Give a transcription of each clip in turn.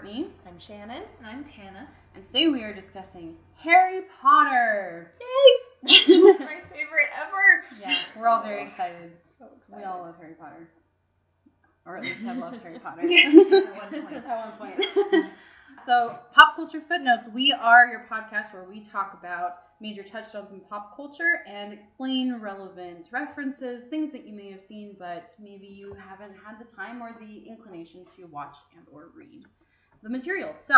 Courtenay. I'm Shannon. And I'm Tana. And today we are discussing Harry Potter. Yay! It's my favorite ever. Yeah, we're all very oh, excited. So We all love Harry Potter. Or at least have loved Harry Potter. At one point. At one point. so, Pop Culture Footnotes. We are your podcast where we talk about major touchstones in pop culture and explain relevant references, things that you may have seen, but maybe you haven't had the time or the inclination to watch and or read the materials. So,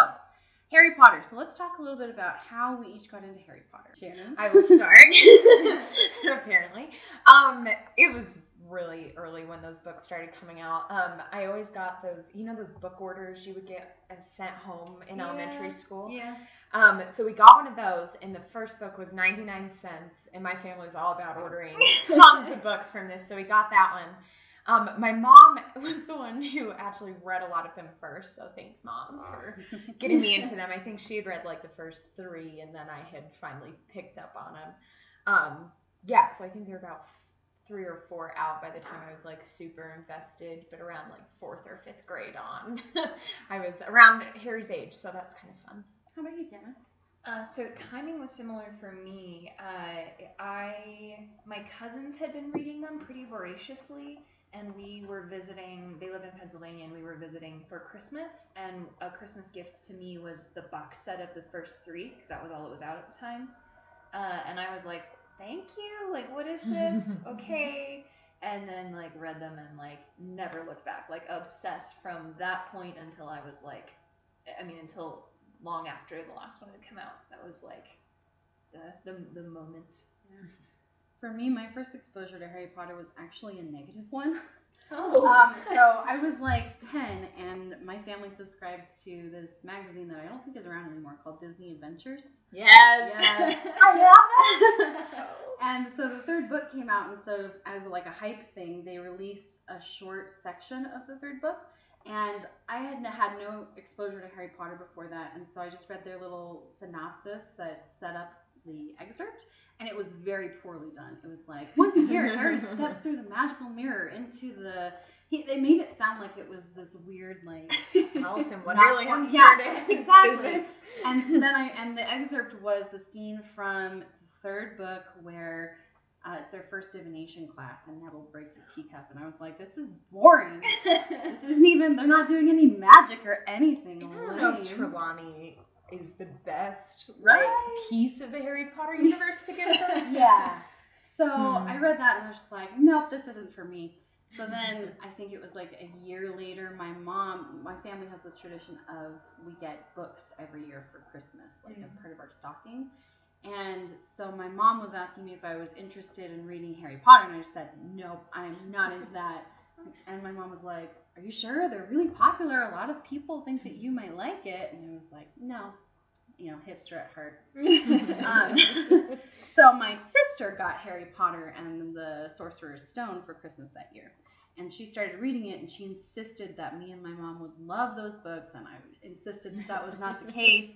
Harry Potter. So let's talk a little bit about how we each got into Harry Potter. Shannon. I will start. Apparently, um, it was really early when those books started coming out. Um, I always got those, you know, those book orders you would get sent home in elementary school. Yeah. Um, so we got one of those, and the first book was 99 cents, and my family was all about ordering tons of books from this, so we got that one. Um, my mom was the one who actually read a lot of them first, so thanks, mom, for getting me into them. I think she had read like the first three, and then I had finally picked up on them. Um, yeah, so I think they're about three or four out by the time I was like super invested, but around like fourth or fifth grade on, I was around Harry's age, so that's kind of fun. How about you, Tana? Uh, so timing was similar for me. Uh, I my cousins had been reading them pretty voraciously, and we were visiting. They live in Pennsylvania, and we were visiting for Christmas. And a Christmas gift to me was the box set of the first three, because that was all that was out at the time. Uh, and I was like, "Thank you. Like, what is this? okay." And then like read them and like never looked back. Like obsessed from that point until I was like, I mean, until long after the last one had come out. That was like the the, the moment. For me, my first exposure to Harry Potter was actually a negative one. Oh. Um, so I was like 10, and my family subscribed to this magazine that I don't think is around anymore called Disney Adventures. Yes. Yes. I love it. And so the third book came out, and so as like a hype thing, they released a short section of the third book. And I had had no exposure to Harry Potter before that, and so I just read their little synopsis that set up the excerpt, and it was very poorly done. It was like once a year, Harry steps through the magical mirror into the. He, they made it sound like it was this weird like Alice in Not- Wonderland yeah, exactly. and then I and the excerpt was the scene from the third book where uh, it's their first divination class and Neville breaks a teacup and I was like, this is boring. This isn't even. They're not doing any magic or anything. I don't know if Trelawney is the best Right? like piece of the Harry Potter universe to get first. Yeah. So Hmm. I read that and I was just like, nope, this isn't for me. So then I think it was like a year later, my mom, my family has this tradition of we get books every year for Christmas, like as part of our stocking. And so my mom was asking me if I was interested in reading Harry Potter, and I just said, nope, I'm not into that. And my mom was like, are you sure? They're really popular. A lot of people think that you might like it. And I was like, no, you know, hipster at heart. Um, so my sister got Harry Potter and the Sorcerer's Stone for Christmas that year. And she started reading it and she insisted that me and my mom would love those books and I insisted that that was not the case.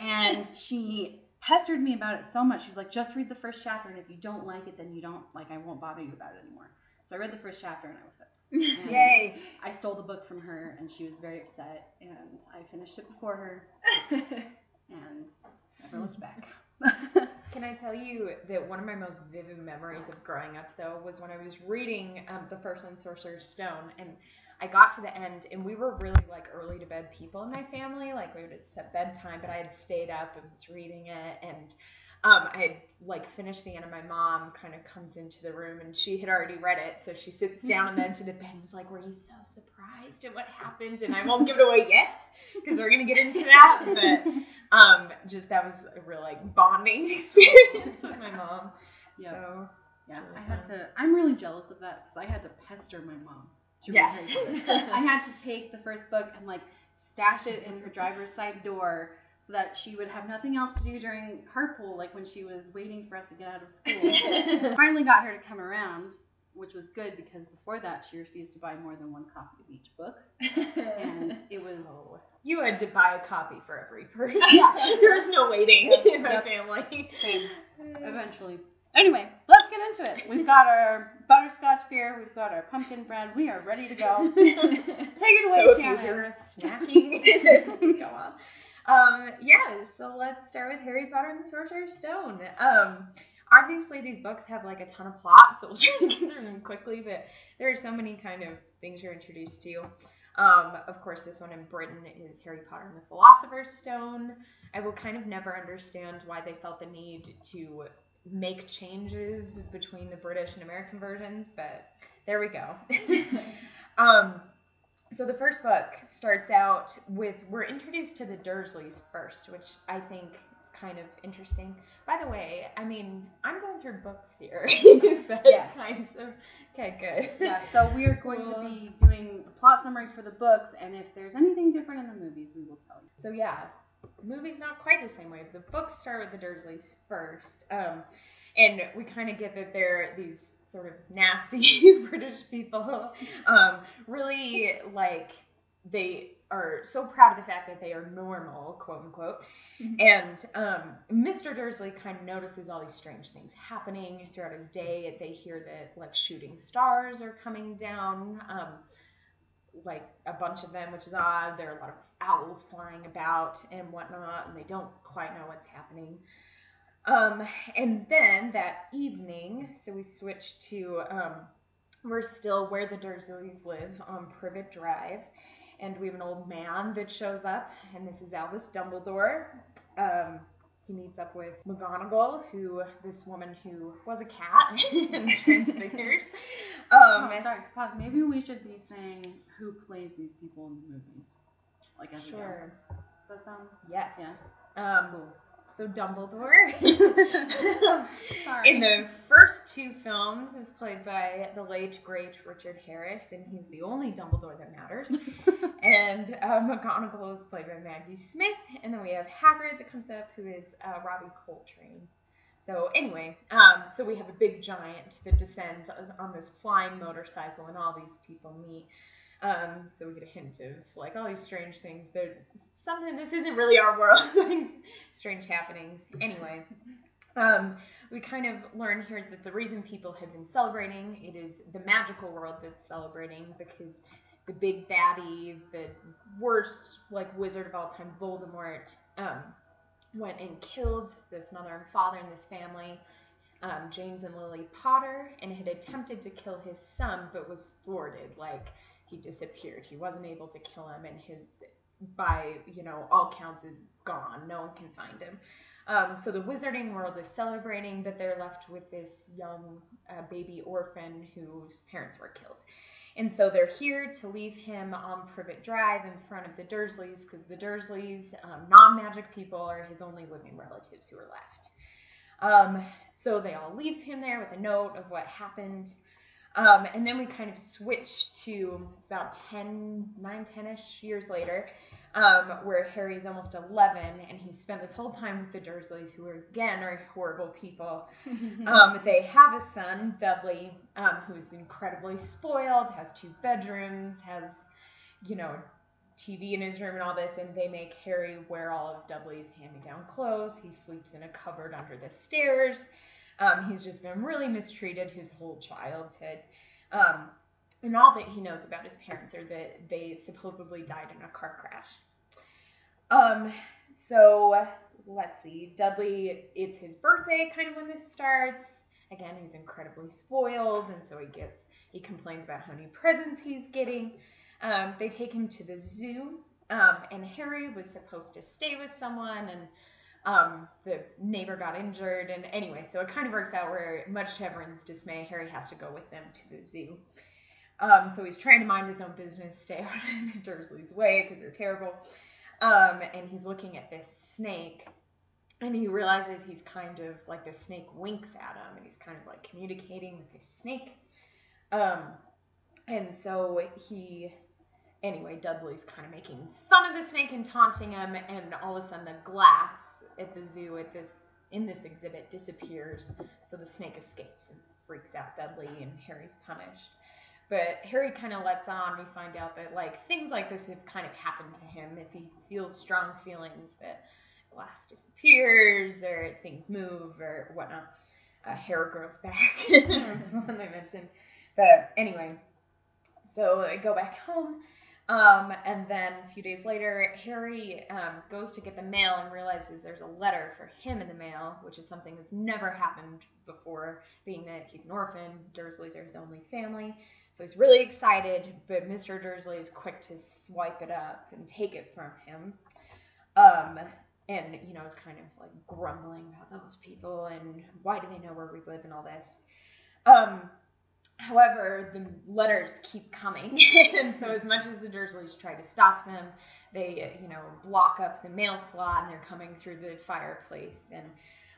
And she pestered me about it so much. She was like, just read the first chapter and if you don't like it, then you don't, like, I won't bother you about it anymore. So I read the first chapter and I was hooked. And Yay. I stole the book from her and she was very upset and I finished it before her and never looked back. Can I tell you that one of my most vivid memories of growing up, though, was when I was reading um, the first one, Sorcerer's Stone, and I got to the end, and we were really like early to bed people in my family. Like we would set bedtime, but I had stayed up and was reading it, and um, I had like finished the end, and my mom kind of comes into the room, and she had already read it, so she sits down on the edge of the bed and was like, "Were you so surprised at what happened?" And I won't give it away yet because we're gonna get into that, but. Um, just that was a real like bonding experience with my mom. Yeah. So Yeah, I had to. I'm really jealous of that because I had to pester my mom. To Yeah. read Harry Potter. I had to take the first book and like stash it in her driver's side door so that she would have nothing else to do during carpool, like when she was waiting for us to get out of school. Finally got her to come around, which was good because before that she refused to buy more than one copy of each book, and it was. Oh, you had to buy a copy for every person. Yeah. there was no waiting in my Yep. family. Same. Eventually. Anyway, let's get into it. We've got our butterscotch beer. We've got our pumpkin bread. We are ready to go. Take it away, so Shannon. you hear us snacking, go on. Um, yeah, so let's start with Harry Potter and the Sorcerer's Stone. Um, obviously these books have like a ton of plot, so we'll try to get through them quickly, but there are so many kind of things you're introduced to. Um, of course, this one in Britain is Harry Potter and the Philosopher's Stone. I will kind of never understand why they felt the need to make changes between the British and American versions, but there we go. um, so the first book starts out with we're introduced to the Dursleys first, which I think kind of interesting. By the way, I mean I'm going through books here. is that Yes. kind of okay? Good. Yeah, so we are going to be doing the plot summary for the books, and if there's anything different in the movies, we will tell you. So yeah, movie's not quite the same way. The books start with the Dursleys first, um, and we kind of get that they're these sort of nasty British people, um, really like they are so proud of the fact that they are normal, quote unquote. And um, Mr. Dursley kind of notices all these strange things happening throughout his day. They hear that like shooting stars are coming down. Um, like a bunch of them, which is odd. There are a lot of owls flying about and whatnot, and they don't quite know what's happening. Um, and then that evening, so we switch to um, we're still where the Dursleys live on Privet Drive, and we have an old man that shows up, and this is Albus Dumbledore. Um, he meets up with McGonagall, who this woman who was a cat and transfigures. Um, oh, sorry, pause. Maybe we should be saying who plays these people in the movies. Like as. Sure. Does that sound? Yes. Yeah. Um, Cool. So Dumbledore in the first two films is played by the late great Richard Harris, and he's the only Dumbledore that matters. and uh, McGonagall is played by Maggie Smith, and then we have Hagrid that comes up, who is uh, Robbie Coltrane. So anyway, um, so we have a big giant that descends on- on this flying motorcycle, and all these people meet. Um, so we get a hint of like all these strange things. Something this isn't really our world. strange happenings. Anyway, um, we kind of learn here that the reason people have been celebrating it is the magical world that's celebrating because the big baddie, the worst like wizard of all time, Voldemort, um, went and killed this mother and father in this family, um, James and Lily Potter, and had attempted to kill his son, but was thwarted. Like he disappeared. He wasn't able to kill him, and his by you know all counts is gone. No one can find him. Um, so the wizarding world is celebrating, but they're left with this young uh, baby orphan whose parents were killed. And so they're here to leave him on Privet Drive in front of the Dursleys because the Dursleys, um, non magic people, are his only living relatives who are left. Um, so they all leave him there with a note of what happened. Um, and then we kind of switch to, it's about 10, 9, 10 ish years later, um, where Harry's almost 11 and he's spent this whole time with the Dursleys, who are, again are horrible people. Um, they have a son, Dudley, um, who's incredibly spoiled, has two bedrooms, has, you know, TV in his room and all this, and they make Harry wear all of Dudley's hand-me-down clothes. He sleeps in a cupboard under the stairs. Um, he's just been really mistreated his whole childhood. Um, and all that he knows about his parents are that they supposedly died in a car crash. Um, so let's see. Dudley, it's his birthday kind of when this starts. Again, he's incredibly spoiled, and so he gets he complains about how many presents he's getting. Um, they take him to the zoo, um, and Harry was supposed to stay with someone, and um, the neighbor got injured, and anyway, so it kind of works out where, much to everyone's dismay, Harry has to go with them to the zoo. Um, so he's trying to mind his own business, stay out of the Dursley's way because they're terrible. Um, and he's looking at this snake, and he realizes he's kind of like the snake winks at him, and he's kind of like communicating with this snake. Um, and so he, anyway, Dudley's kind of making fun of the snake and taunting him, and all of a sudden the glass at the zoo at this in this exhibit disappears, so the snake escapes and freaks out Dudley, and Harry's punished. But Harry kind of lets on. We find out that like things like this have kind of happened to him if he feels strong feelings that glass disappears or things move or whatnot. uh, hair grows back. That's one they mentioned. But anyway, so I go back home. Um, and then a few days later, Harry um, goes to get the mail and realizes there's a letter for him in the mail, which is something that's never happened before, being that he's an orphan. Dursleys are his only family. So he's really excited, but Mr. Dursley is quick to swipe it up and take it from him. Um, and, you know, is kind of like grumbling about those people and why do they know where we live and all this. Um, However, the letters keep coming, and so as much as the Dursleys try to stop them, they, you know, block up the mail slot, and they're coming through the fireplace, and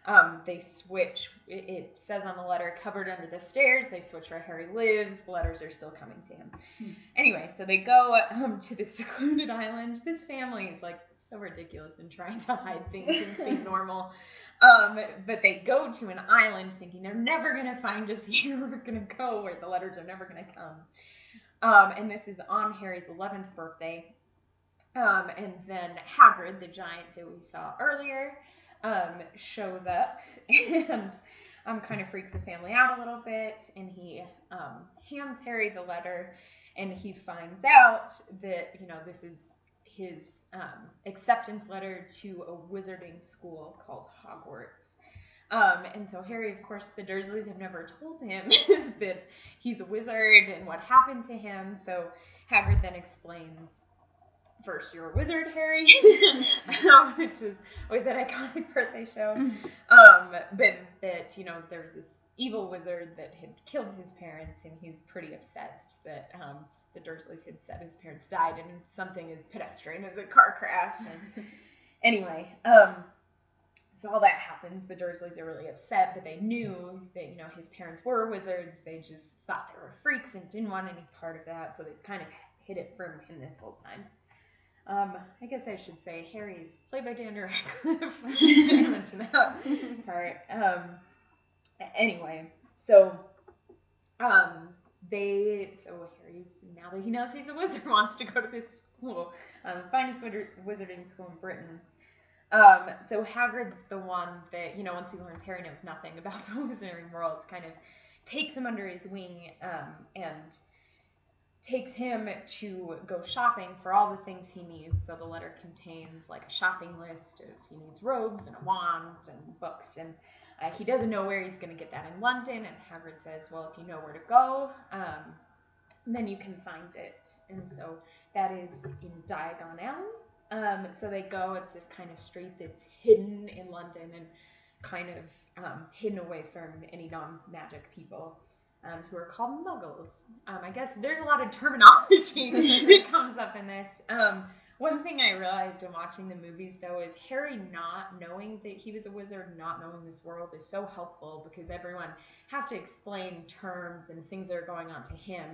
um, they switch. It, it, says on the letter, "Covered under the stairs." They switch where Harry lives. The letters are still coming to him. Hmm. Anyway, so they go um, to the secluded island. This family is like so ridiculous in trying to hide things and seem normal. Um, but they go to an island thinking they're never going to find us here. We're going to go where the letters are never going to come. Um, and this is on Harry's 11th birthday. Um, and then Hagrid, the giant that we saw earlier, um, shows up and um, kind of freaks the family out a little bit. And he um, hands Harry the letter, and he finds out that, you know, this is his um, acceptance letter to a wizarding school called Hogwarts. Um, and so Harry, of course, the Dursleys have never told him that he's a wizard and what happened to him. So Hagrid then explains, first, you're a wizard, Harry, which is always that iconic birthday show. Um, but that, you know, there's this evil wizard that had killed his parents, and he's pretty upset that um, the Dursleys had said his parents died in something as pedestrian as a car crash. And anyway, um, so all that happens. The Dursleys are really upset, but they knew that you know his parents were wizards. They just thought they were freaks and didn't want any part of that. So they kind of hid it from him this whole time. Um, I guess I should say Harry is played by Dan Radcliffe. I mentioned that part. Um, anyway, so um, they so Harry's now that he knows he's a wizard wants to go to this school, um, the finest wizarding school in Britain. Um, so Hagrid's the one that you know once he learns Harry knows nothing about the wizarding world, kind of takes him under his wing um, and takes him to go shopping for all the things he needs. So the letter contains like a shopping list of he needs robes and a wand and books and uh, he doesn't know where he's going to get that in London, and Hagrid says, "Well, if you know where to go, um, then you can find it." And so that is in Diagon Alley. Um, so they go. It's this kind of street that's hidden in London and kind of um, hidden away from any non-magic people. Um, who are called muggles. Um, I guess there's a lot of terminology that comes up in this. Um, one thing I realized in watching the movies, though, is Harry not knowing that he was a wizard, not knowing this world, is so helpful because everyone has to explain terms and things that are going on to him,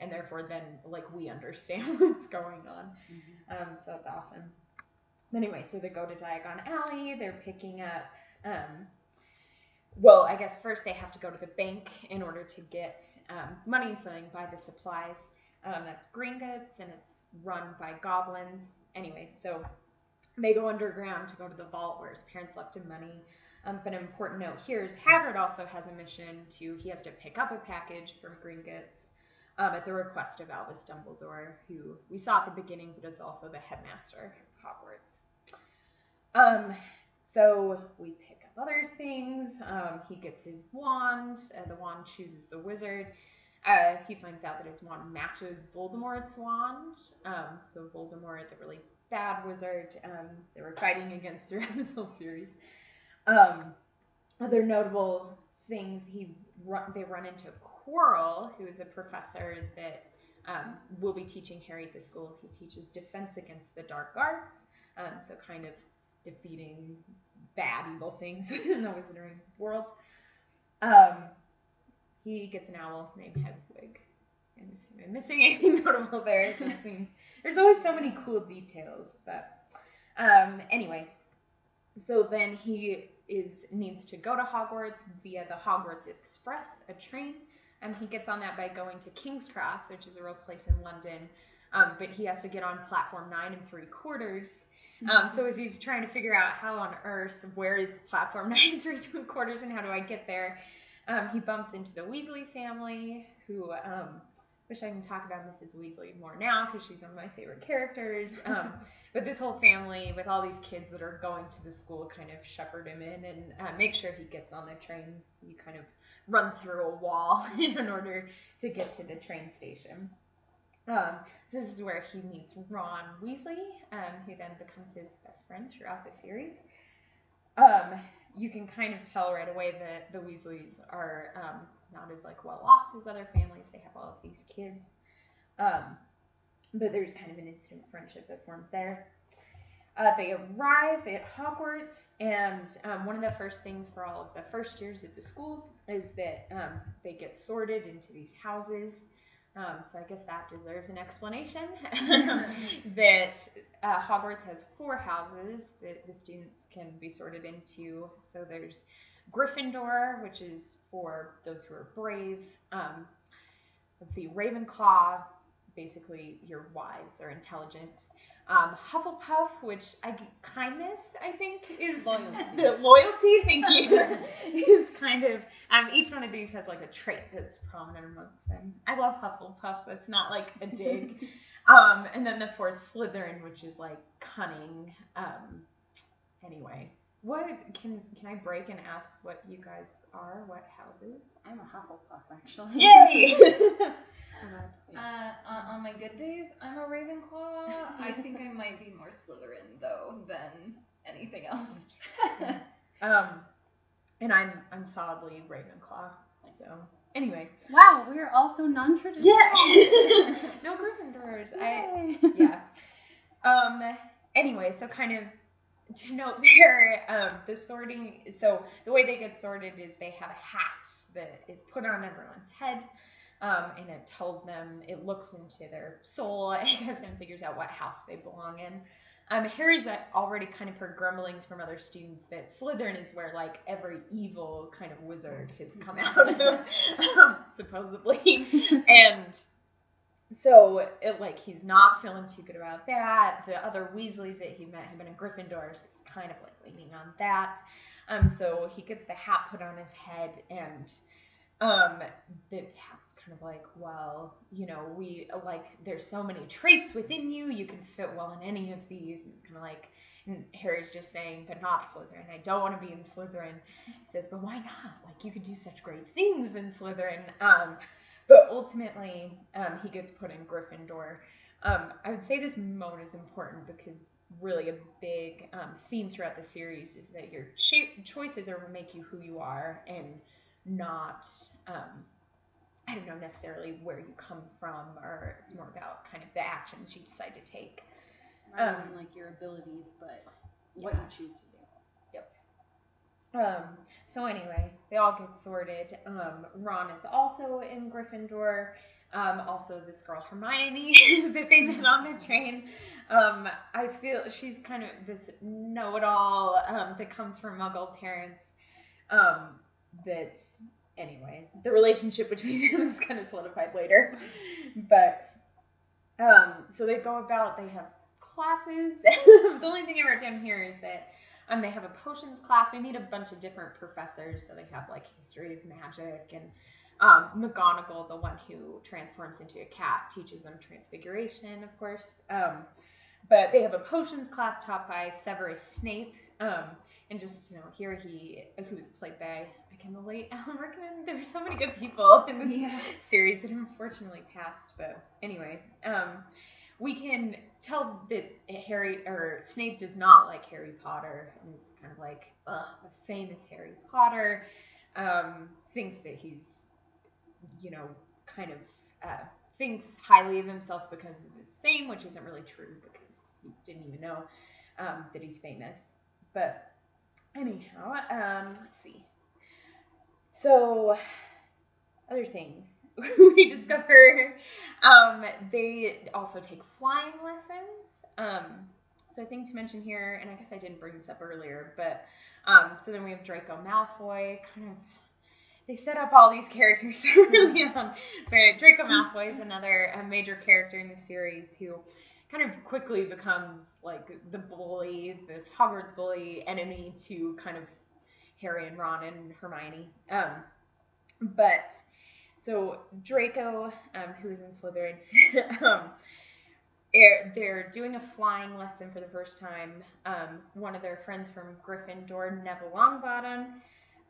and therefore then like we understand what's going on. Mm-hmm. Um, so that's awesome. Anyway, so they go to Diagon Alley. They're picking up. Um, well, I guess first they have to go to the bank in order to get um, money so they can buy the supplies. Um, that's Gringotts, and it's run by goblins. Anyway, so they go underground to go to the vault where his parents left him money. Um, but an important note here is Hagrid also has a mission to, he has to pick up a package from Gringotts um, at the request of Albus Dumbledore, who we saw at the beginning, but is also the headmaster of Hogwarts. Um, so we pick up other things. Um, he gets his wand, and the wand chooses the wizard. Uh, he finds out that his wand matches Voldemort's wand. Um, so Voldemort, the really bad wizard, um, they were fighting against throughout this whole series. Um, other notable things, he run, they run into Quirrell, who is a professor that um, will be teaching Harry at the school. He teaches defense against the dark arts, um, so kind of defeating bad, evil things in the wizarding world. He gets an owl named Hedwig. And am I missing anything notable there? There's always so many cool details, but um, anyway. So then he is needs to go to Hogwarts via the Hogwarts Express, a train. Um, he gets on that by going to King's Cross, which is a real place in London. Um, but he has to get on platform nine and three quarters. Um, so as he's trying to figure out how on earth, where is platform nine and three two quarters, and how do I get there, um, he bumps into the Weasley family, who um, wish I can talk about Mrs. Weasley more now because she's one of my favorite characters. Um, but this whole family, with all these kids that are going to the school, kind of shepherd him in and uh, make sure he gets on the train. You kind of run through a wall in order to get to the train station. Um, so this is where he meets Ron Weasley, um, who then becomes his best friend throughout the series. Um, you can kind of tell right away that the Weasleys are um, not as like well off as other families. They have all of these kids, um, but there's kind of an instant friendship that forms there. Uh, they arrive at Hogwarts, and um, one of the first things for all of the first years at the school is that um, they get sorted into these houses. Um, so I guess that deserves an explanation. that uh, Hogwarts has four houses that the students can be sorted into. So there's Gryffindor, which is for those who are brave. Um, let's see, Ravenclaw, basically you're wise or intelligent. Um, Hufflepuff, which I kindness I think is Loyalty. The loyalty, thank you, is kind of um, each one of these has like a trait that's prominent amongst them. I love Hufflepuffs. That's not like a dig. um, and then the fourth Slytherin, which is like cunning. Um, anyway, what can can I break and ask what you guys are? What houses? I'm a Hufflepuff, actually. Yay! Uh, on, on my good days, I'm a Ravenclaw. I think I might be more Slytherin though than anything else. um, and I'm I'm solidly Ravenclaw. So anyway, wow, we are also non-traditional. yeah. no Gryffindors. I Yay. yeah. Um. Anyway, so kind of to note there, um, the sorting. So the way they get sorted is they have a hat that is put on everyone's head. Um, and it tells them, it looks into their soul, I guess, and figures out what house they belong in. Um, Harry's already kind of heard grumblings from other students that Slytherin is where like every evil kind of wizard has come out of, um, supposedly, and so it, like he's not feeling too good about that. The other Weasleys that he met have been in Gryffindor, so he's kind of like leaning on that. Um, so he gets the hat put on his head, and um, the hat's kind of like, well, you know, we like there's so many traits within you, you can fit well in any of these. And it's kind of like. And Harry's just saying, but not Slytherin. I don't want to be in Slytherin. He says, but why not? Like you could do such great things in Slytherin. Um, but ultimately, um, he gets put in Gryffindor. Um, I would say this moment is important because really a big um, theme throughout the series is that your cha- choices are what make you who you are and not, um, I don't know necessarily where you come from, or it's more about kind of the actions you decide to take. Rather Um, like your abilities, but what Yeah. you choose to do. Um, so anyway, they all get sorted. Um, Ron is also in Gryffindor. Um, also this girl Hermione that they met on the train. Um, I feel she's kind of this know-it-all um, that comes from Muggle parents. Um, that anyway, the relationship between them is kind of solidified later. But um, so they go about. They have classes. the only thing I wrote down here is that um, they have a potions class. We meet a bunch of different professors. So they have like history of magic and um, McGonagall, the one who transforms into a cat, teaches them transfiguration, of course. Um, but they have a potions class taught by Severus Snape. Um, and just you know, here he, who was played by again the late Alan Rickman. There were so many good people in this Yeah. series that unfortunately passed. But anyway, um, we can tell that Harry or Snape does not like Harry Potter and is kind of like, ugh, the famous Harry Potter. Um, thinks that he's, you know, kind of uh, thinks highly of himself because of his fame, which isn't really true because he didn't even know um, that he's famous. But anyhow, um, let's see. So, other things we discover um, they also take flying lessons. Um, so, a thing to mention here, and I guess I didn't bring this up earlier, but um, so then we have Draco Malfoy, kind of. They set up all these characters early on. But Draco Malfoy is another a major character in the series who kind of quickly becomes like the bully, the Hogwarts bully enemy to kind of Harry and Ron and Hermione. Um, but so Draco, um, who is in Slytherin, um, they're, doing a flying lesson for the first time. Um, one of their friends from Gryffindor, Neville Longbottom,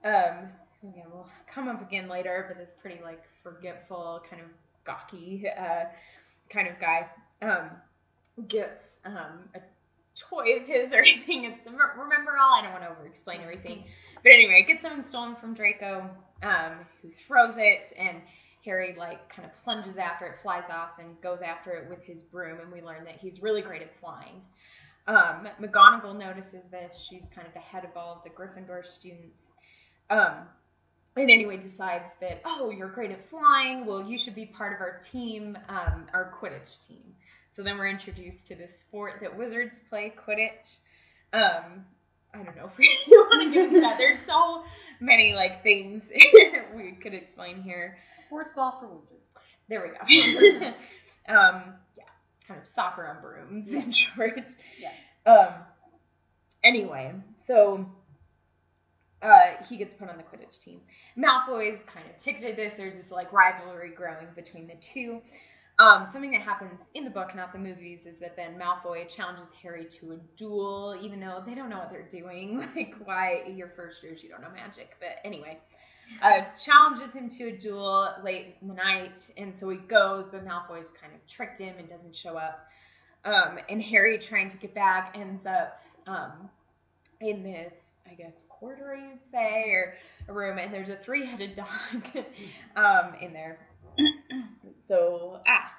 um, again, will come up again later, but this pretty like forgetful, kind of gawky uh, kind of guy, um, gets um, a toy of his or anything. It's Remembrall. I don't want to over explain everything, but anyway, it gets something stolen from Draco, um, who throws it, and Harry like kind of plunges after it, flies off, and goes after it with his broom, and we learn that he's really great at flying. Um, McGonagall notices this. She's kind of the head of all of the Gryffindor students. Um, and anyway, decides that, oh, you're great at flying. Well, you should be part of our team, um, our Quidditch team. So then we're introduced to this sport that wizards play, Quidditch. Um, I don't know if we want to get into that. There's so many like things we could explain here. Fourth ball for wizards. There we go. um, yeah, kind of soccer on brooms yeah. in short. Yeah. Um. Anyway, so uh, he gets put on the Quidditch team. Malfoy's kind of ticketed this. There's this like rivalry growing between the two. Um, something that happens in the book, not the movies, is that then Malfoy challenges Harry to a duel, even though they don't know what they're doing. Like, why your first years you don't know magic? But anyway, uh, challenges him to a duel late in the night, and so he goes, but Malfoy's kind of tricked him and doesn't show up. Um, and Harry, trying to get back, ends up um, in this, I guess, corridor you'd say, or a room, and there's a three-headed dog um, in there. So ah,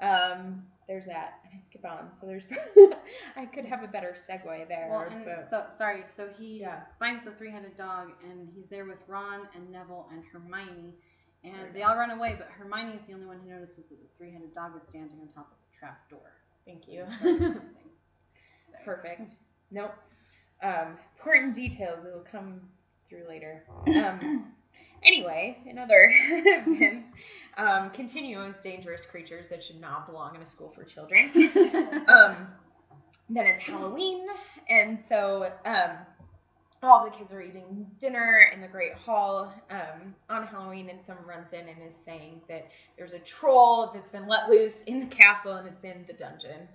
um, there's that. And I skip on. So there's I could have a better segue there. Well, and but, so sorry. So he Yeah. finds the three-headed dog, and he's there with Ron and Neville and Hermione, and they all run away. But Hermione is the only one who notices that the three-headed dog is standing on top of the trap door. thank you. Perfect. Nope. Um, important details that will come through later. Um, anyway, in other events, um, continuing with dangerous creatures that should not belong in a school for children. um, then it's Halloween, and so um, all the kids are eating dinner in the Great Hall um, on Halloween, and someone runs in and is saying that there's a troll that's been let loose in the castle and it's in the dungeon.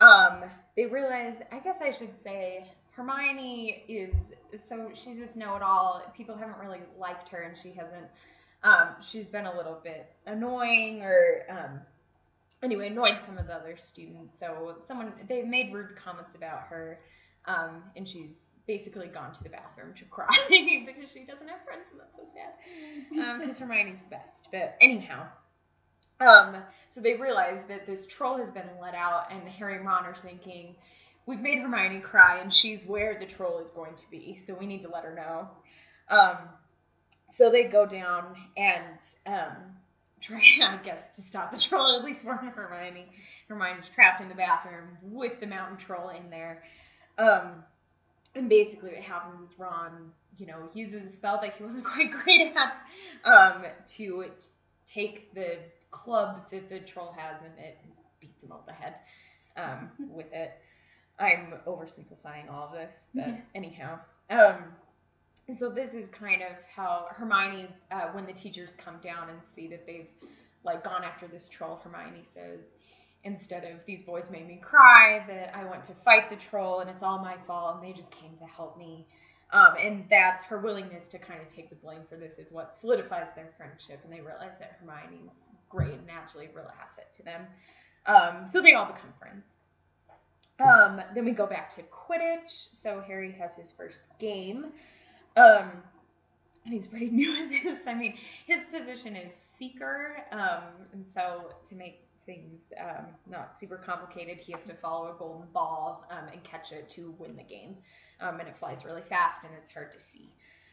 Um, they realize, I guess I should say, Hermione is so she's this know-it-all. People haven't really liked her, and she hasn't. Um, she's been a little bit annoying, or um, anyway, annoyed some of the other students. So someone they made rude comments about her, um, and she's basically gone to the bathroom to cry because she doesn't have friends, and that's so sad. Because um, Hermione's the best. But anyhow. Um, so they realize that this troll has been let out, and Harry and Ron are thinking, we've made Hermione cry, and she's where the troll is going to be, so we need to let her know. Um, so they go down and um, try, I guess, to stop the troll, at least for Hermione. Hermione's trapped in the bathroom with the mountain troll in there. Um, and basically, what happens is Ron, you know, uses a spell that he wasn't quite great at um, to take the club that the troll has and it beats him over the head um, with it. I'm oversimplifying all this, but mm-hmm. anyhow. Um, so this is kind of how Hermione, uh, when the teachers come down and see that they've like gone after this troll, Hermione says, instead of these boys made me cry, that I went to fight the troll and it's all my fault and they just came to help me. Um, and that's her willingness to kind of take the blame for this is what solidifies their friendship, and they realize that Hermione's great and naturally a real asset to them. Um, so they all become friends. Um, then we go back to Quidditch. So Harry has his first game. Um, and he's pretty new at this. I mean, his position is seeker. Um, and so to make things um, not super complicated, he has to follow a golden ball um, and catch it to win the game. Um, and it flies really fast and it's hard to see.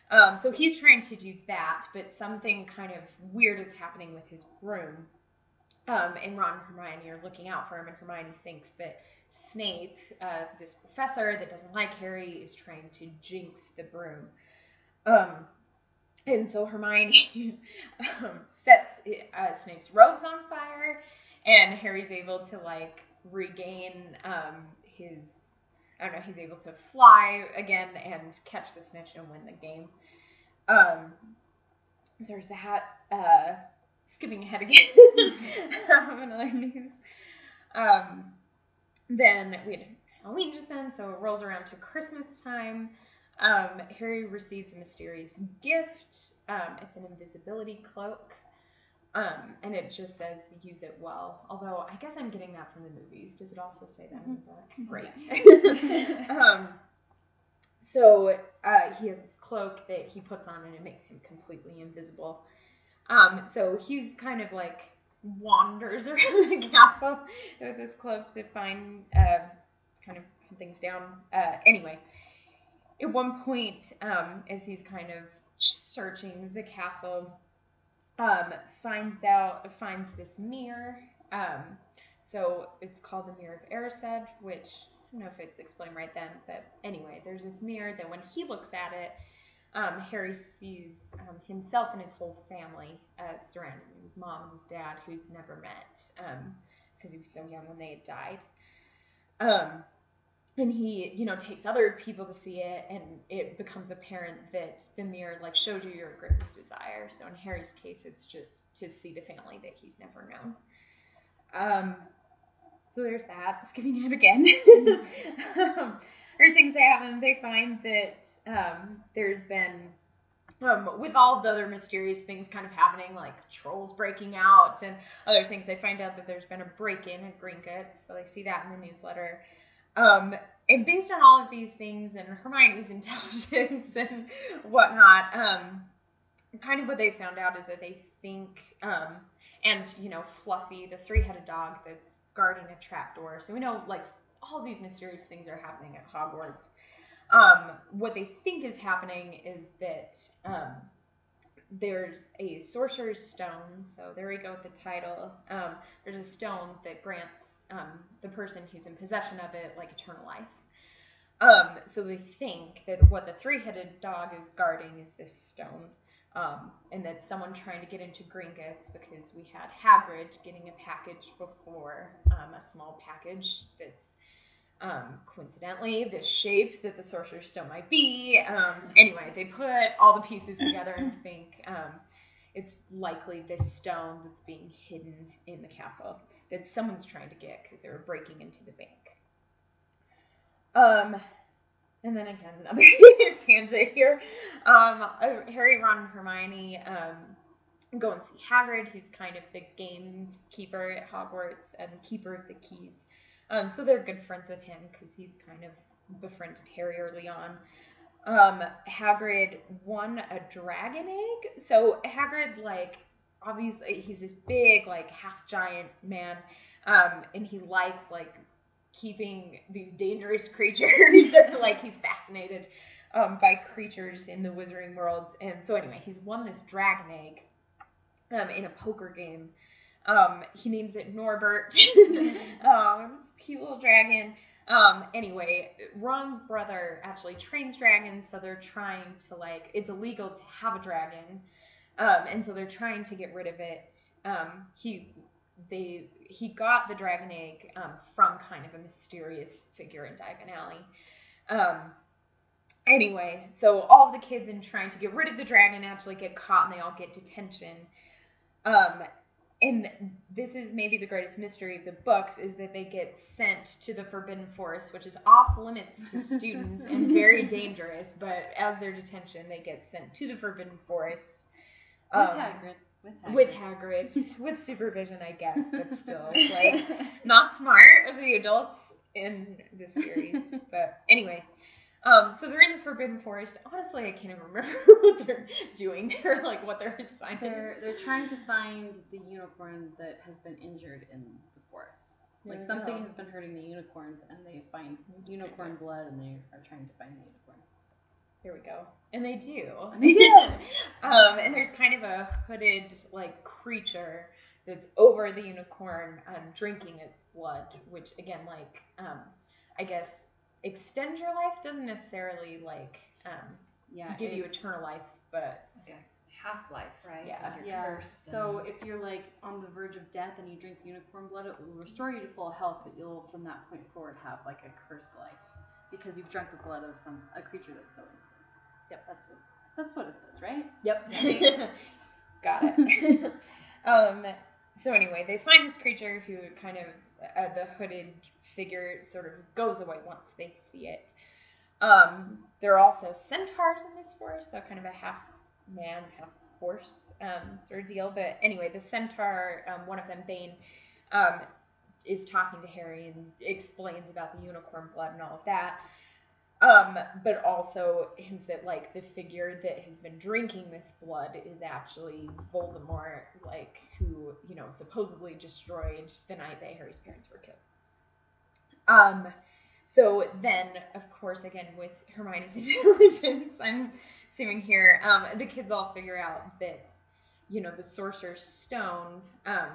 Um, so he's trying to do that, but something kind of weird is happening with his broom. Um, and Ron and Hermione are looking out for him, and Hermione thinks that Snape, uh, this professor that doesn't like Harry, is trying to jinx the broom. Um, and so Hermione um, sets uh, Snape's robes on fire, and Harry's able to like regain um, his. I don't know. He's able to fly again and catch the snitch and win the game. Um, so there's that. Uh, skipping ahead again. um, another news. Um, then we had Halloween just then, so it rolls around to Christmas time. Um, Harry receives a mysterious gift. Um, it's an invisibility cloak. Um, and it just says use it well. Although I guess I'm getting that from the movies. Does it also say that in the book? Mm-hmm. Great. um, so uh, he has this cloak that he puts on and it makes him completely invisible. Um, so he's kind of like wanders around the castle with his cloak to find uh, kind of things down. Uh, anyway, at one point, um, as he's kind of searching the castle, um, finds out finds this mirror. Um, so it's called the Mirror of Erised, which I don't know if it's explained right then, but anyway, there's this mirror that when he looks at it, um, Harry sees um, himself and his whole family uh, surrounded his mom and his dad, who he's never met because he was so young when they had died. And he, you know, takes other people to see it, and it becomes apparent that the mirror like showed you your greatest desire. So in Harry's case, it's just to see the family that he's never known. Um, so there's that. Skipping ahead again. um, or things that happen, they find that um, there's been um, with all the other mysterious things kind of happening, like trolls breaking out and other things, they find out that there's been a break-in at Gringotts, so they see that in the newsletter. Um, and based on all of these things and Hermione's intelligence and whatnot, um, kind of what they found out is that they think, um, and you know, Fluffy, the three-headed dog that's guarding a trapdoor. So we know like all these mysterious things are happening at Hogwarts. Um, what they think is happening is that um, there's a sorcerer's stone. So there we go with the title. Um, there's a stone that grants um, the person who's in possession of it like eternal life. Um, so they think that what the three-headed dog is guarding is this stone. Um, and that someone trying to get into Gringotts because we had Hagrid getting a package before, um, a small package that's um, coincidentally the shape that the Sorcerer's Stone might be. Um, anyway, they put all the pieces together and think um, it's likely this stone that's being hidden in the castle that someone's trying to get because they were breaking into the bank. Um, and then again, another tangent here. Um, uh, Harry, Ron, and Hermione um, go and see Hagrid. He's kind of the gamekeeper at Hogwarts and keeper of the keys. Um, so they're good friends with him because he's kind of befriended Harry early on. Um, Hagrid won a dragon egg. So Hagrid, like, obviously, he's this big, like, half giant man, um, and he likes like keeping these dangerous creatures. like, he's fascinated um, by creatures in the Wizarding world. And so anyway, he's won this dragon egg um, in a poker game. Um, he names it Norbert. um, a cute little dragon. Um, anyway, Ron's brother actually trains dragons, so they're trying to like it's illegal to have a dragon, um, and so they're trying to get rid of it. Um, he they he got the dragon egg um, from kind of a mysterious figure in Diagon Alley. Um, anyway, so all the kids in trying to get rid of the dragon actually get caught and they all get detention. Um, and this is maybe the greatest mystery of the books is that they get sent to the Forbidden Forest, which is off limits to students and very dangerous. But as their detention, they get sent to the Forbidden Forest. With um, Hagrid. With Hagrid. with Hagrid, with supervision, I guess, but still, like, not smart of the adults in this series. But anyway, um, so they're in the Forbidden Forest. Honestly, I can't even remember what they're doing or like what their assignment They're is. they're trying to find the unicorn that has been injured in the forest. Like something has been hurting the unicorns, and they find unicorn blood, and they are trying to find the unicorn. Here we go. And they do. And they do. um, and there's kind of a hooded like creature that's over the unicorn, um, drinking its blood, which again, like, um, I guess extend your life. Doesn't necessarily like um, Yeah. give it- you eternal life, but Like a half life, right? Yeah. Like Yeah. So and- if you're like on the verge of death and you drink unicorn blood, it will restore you to full health, but you'll from that point forward have like a cursed life because you've drunk the blood of some a creature that's so innocent. Yep, that's what that's what it says, right? Yep. Got it. um, so anyway, they find this creature who kind of uh, the hooded figure sort of goes away once they see it. Um, there are also centaurs in this forest, so kind of a half man, half horse um, sort of deal. But anyway, the centaur, um, one of them, Bane, um, is talking to Harry and explains about the unicorn blood and all of that. Um, but also hints that like the figure that has been drinking this blood is actually Voldemort, like who you know supposedly destroyed the night that Harry's parents were killed. Um, so then, of course, again with Hermione's intelligence, I'm assuming here, um, the kids all figure out that you know the Sorcerer's Stone, um,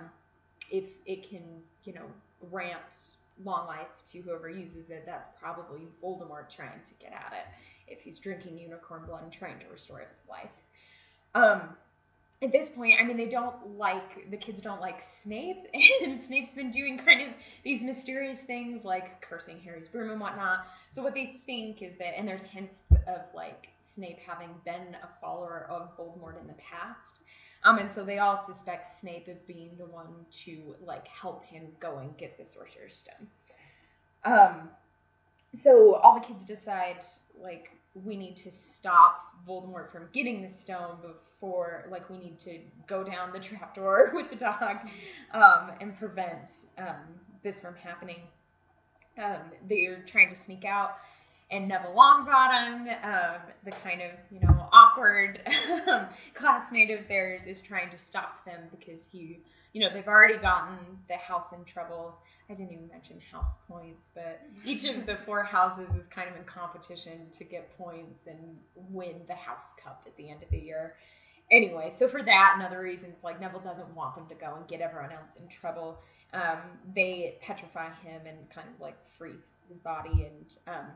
if it can you know grant long life to whoever uses it, that's probably Voldemort trying to get at it if he's drinking unicorn blood and trying to restore his life. Um, at this point, I mean, they don't like the kids don't like Snape, and Snape's been doing kind of these mysterious things like cursing Harry's broom and whatnot. So what they think is that, and there's hints of like Snape having been a follower of Voldemort in the past. Um, and so they all suspect Snape of being the one to like help him go and get the Sorcerer's Stone. Um, so all the kids decide like we need to stop Voldemort from getting the stone before like we need to go down the trapdoor with the dog um, and prevent um, this from happening. Um, they're trying to sneak out and Neville Longbottom, um, the kind of you know awkward classmate of theirs, is trying to stop them because he, you know, they've already gotten the house in trouble. I didn't even mention house points, but each of the four houses is kind of in competition to get points and win the house cup at the end of the year. Anyway, so for that and other reasons, like Neville doesn't want them to go and get everyone else in trouble. Um, they petrify him and kind of like freeze his body and um,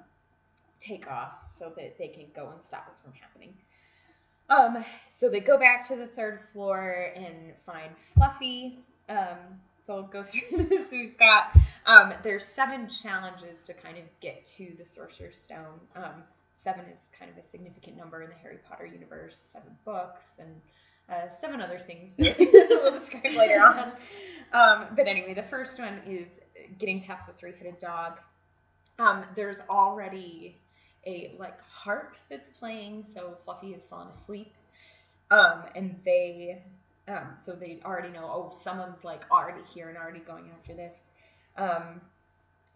take off so that they can go and stop this from happening. Um, so they go back to the third floor and find Fluffy. Um, so I'll go through this. We've got um, there's seven challenges to kind of get to the Sorcerer's Stone. Um, seven is kind of a significant number in the Harry Potter universe. Seven books and uh, seven other things that we'll describe later on. Um, but anyway, the first one is getting past the three-headed dog. Um, there's already a like harp that's playing, so Fluffy has fallen asleep. Um, and they, um, so they already know, oh, someone's like already here and already going after this. Um,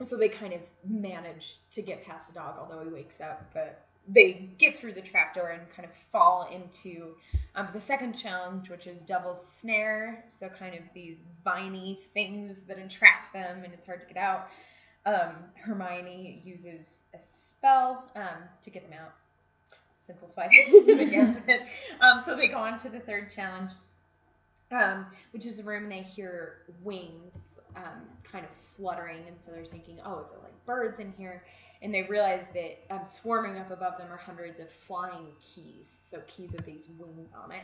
so they kind of manage to get past the dog, although he wakes up, but they get through the trapdoor and kind of fall into um, the second challenge, which is Devil's Snare. So kind of these viney things that entrap them, and it's hard to get out. Um, Hermione uses a spell um, to get them out. Simplified again. um, so they go on to the third challenge, um, which is a room and they hear wings um, kind of fluttering, and so they're thinking, oh, is it like birds in here? And they realize that um, swarming up above them are hundreds of flying keys, so keys with these wings on it.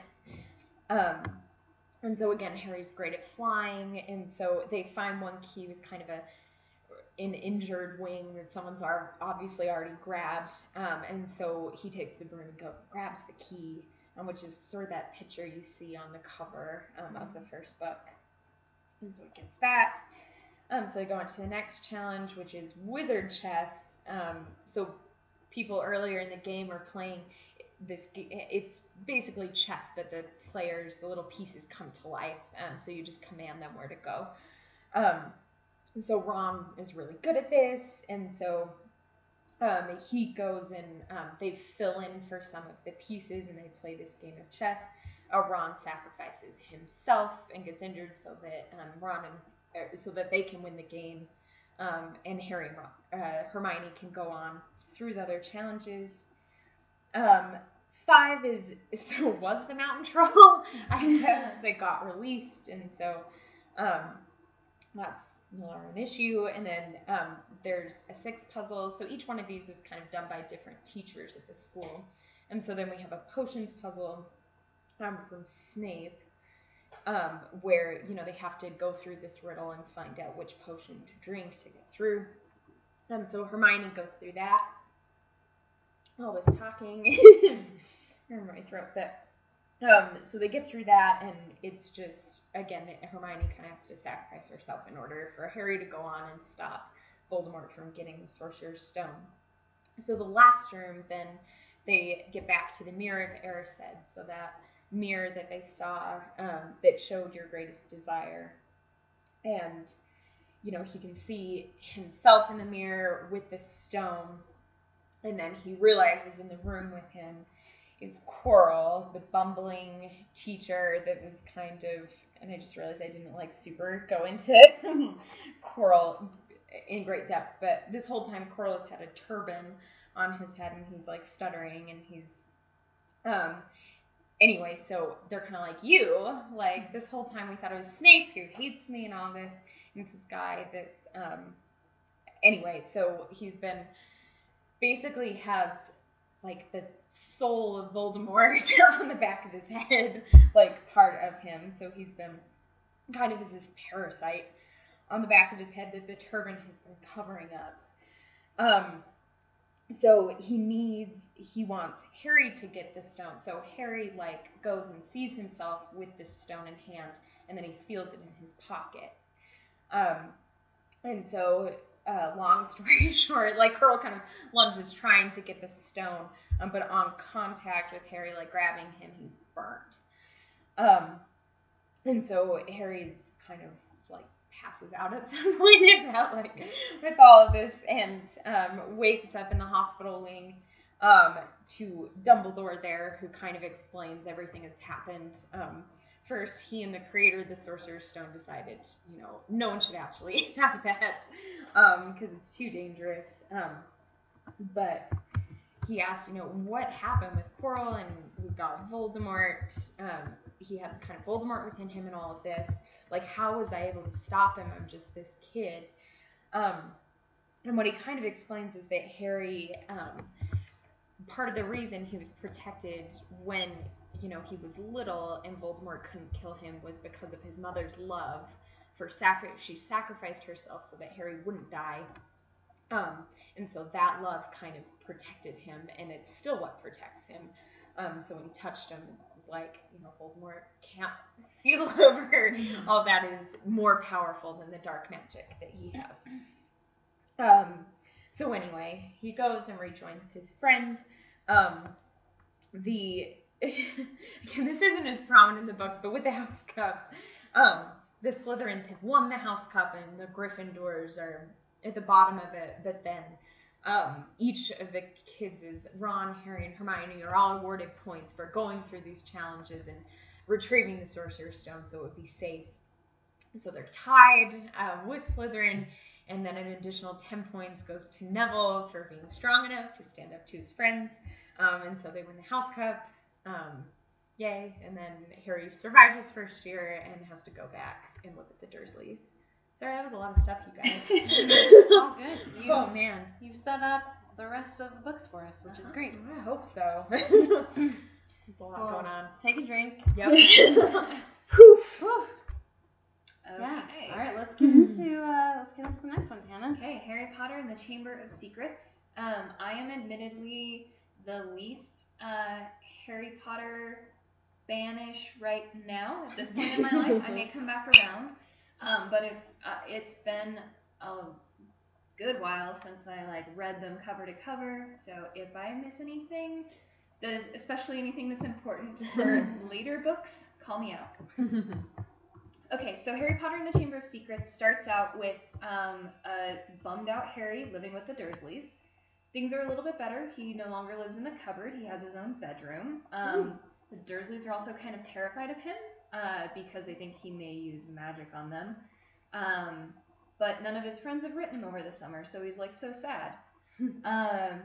And so again, Harry's great at flying, and so they find one key with kind of a an injured wing that someone's obviously already grabbed, um, and so he takes the broom and goes and grabs the key, um, which is sort of that picture you see on the cover um, of the first book. And so he gets that. Um, so they go on to the next challenge, which is wizard chess. Um, so people earlier in the game are playing this. It's basically chess, but the players, the little pieces come to life, um, so you just command them where to go. Um, so Ron is really good at this, and so um, he goes and um, they fill in for some of the pieces, and they play this game of chess. Uh, Ron sacrifices himself and gets injured so that um, Ron and uh, so that they can win the game, um, and Harry Ron, uh, Hermione can go on through the other challenges. Um, five is so was the mountain troll. I guess they got released, and so um, that's no an issue. And then um, there's a six puzzle. So each one of these is kind of done by different teachers at the school. And so then we have a potions puzzle, um, from Snape, um, where you know they have to go through this riddle and find out which potion to drink to get through. Um, so Hermione goes through that. All this talking in my throat, but um, so they get through that, and it's just again Hermione kind of has to sacrifice herself in order for Harry to go on and stop Voldemort from getting the Sorcerer's Stone. So the last room, then they get back to the Mirror of Erised, so that mirror that they saw um, that showed your greatest desire, and you know he can see himself in the mirror with the stone, and then he realizes in the room with him is Quirrell, the bumbling teacher that was kind of, and I just realized I didn't like super go into Quirrell in great depth, but this whole time Quirrell has had a turban on his head and he's like stuttering and he's, um, anyway, so they're kind of like you, like this whole time we thought it was Snape who hates me and all this, and it's this guy that's, um, anyway, so he's been basically has like the soul of Voldemort on the back of his head, like part of him. So he's been kind of as this parasite on the back of his head that the turban has been covering up. Um, so he needs, he wants Harry to get the stone. So Harry like goes and sees himself with this stone in hand, and then he feels it in his pocket. Um, and so uh, long story short, like Quirrell kind of lunges trying to get the stone, um, but on contact with Harry, like grabbing him, he's burnt. Um, and so Harry's kind of like passes out at some point about like with all of this, and um, wakes up in the hospital wing um, to Dumbledore there, who kind of explains everything that's happened. Um, first he and the creator of the Sorcerer's Stone decided, you know, no one should actually have that because um, it's too dangerous. Um, but he asked, you know, what happened with Quirrell and we got Voldemort. Um, he had kind of Voldemort within him and all of this. Like, how was I able to stop him? I'm just this kid. Um, and what he kind of explains is that Harry, um, part of the reason he was protected when you know, he was little and Voldemort couldn't kill him was because of his mother's love for sacri- she sacrificed herself so that Harry wouldn't die. Um, and so that love kind of protected him, and it's still what protects him. Um, so when he touched him, it was like, you know, Voldemort can't feel over. All that is more powerful than the dark magic that he has. Um, so anyway, he goes and rejoins his friend. Um, the again, this isn't as prominent in the books, but with the House Cup, um, the Slytherins have won the House Cup, and the Gryffindors are at the bottom of it. But then um, each of the kids is Ron, Harry, and Hermione are all awarded points for going through these challenges and retrieving the Sorcerer's Stone, so it would be safe. So they're tied uh, with Slytherin, and then an additional 10 points goes to Neville for being strong enough to stand up to his friends. Um, and so they win the House Cup. Um, yay. And then Harry survived his first year and has to go back and look at the Dursleys. Sorry, that was a lot of stuff, you guys. All good. You, oh man, you've set up the rest of the books for us, which uh-huh. is great. I hope so. There's a lot cool. going on. Take a drink. Yep. Poof. Okay. Yeah. All right. Let's get into uh, let's get into the next one, Tana. Okay. Harry Potter and the Chamber of Secrets. Um, I am admittedly the least uh, Harry Potter banish right now at this point in my life. I may come back around, um, but if uh, it's been a good while since I like read them cover to cover, so if I miss anything, that is especially anything that's important for later books, call me out. Okay, so Harry Potter and the Chamber of Secrets starts out with um, a bummed out Harry living with the Dursleys. Things are a little bit better. He no longer lives in the cupboard. He has his own bedroom. Um, the Dursleys are also kind of terrified of him uh, because they think he may use magic on them. Um, but none of his friends have written him over the summer, so he's like so sad. um,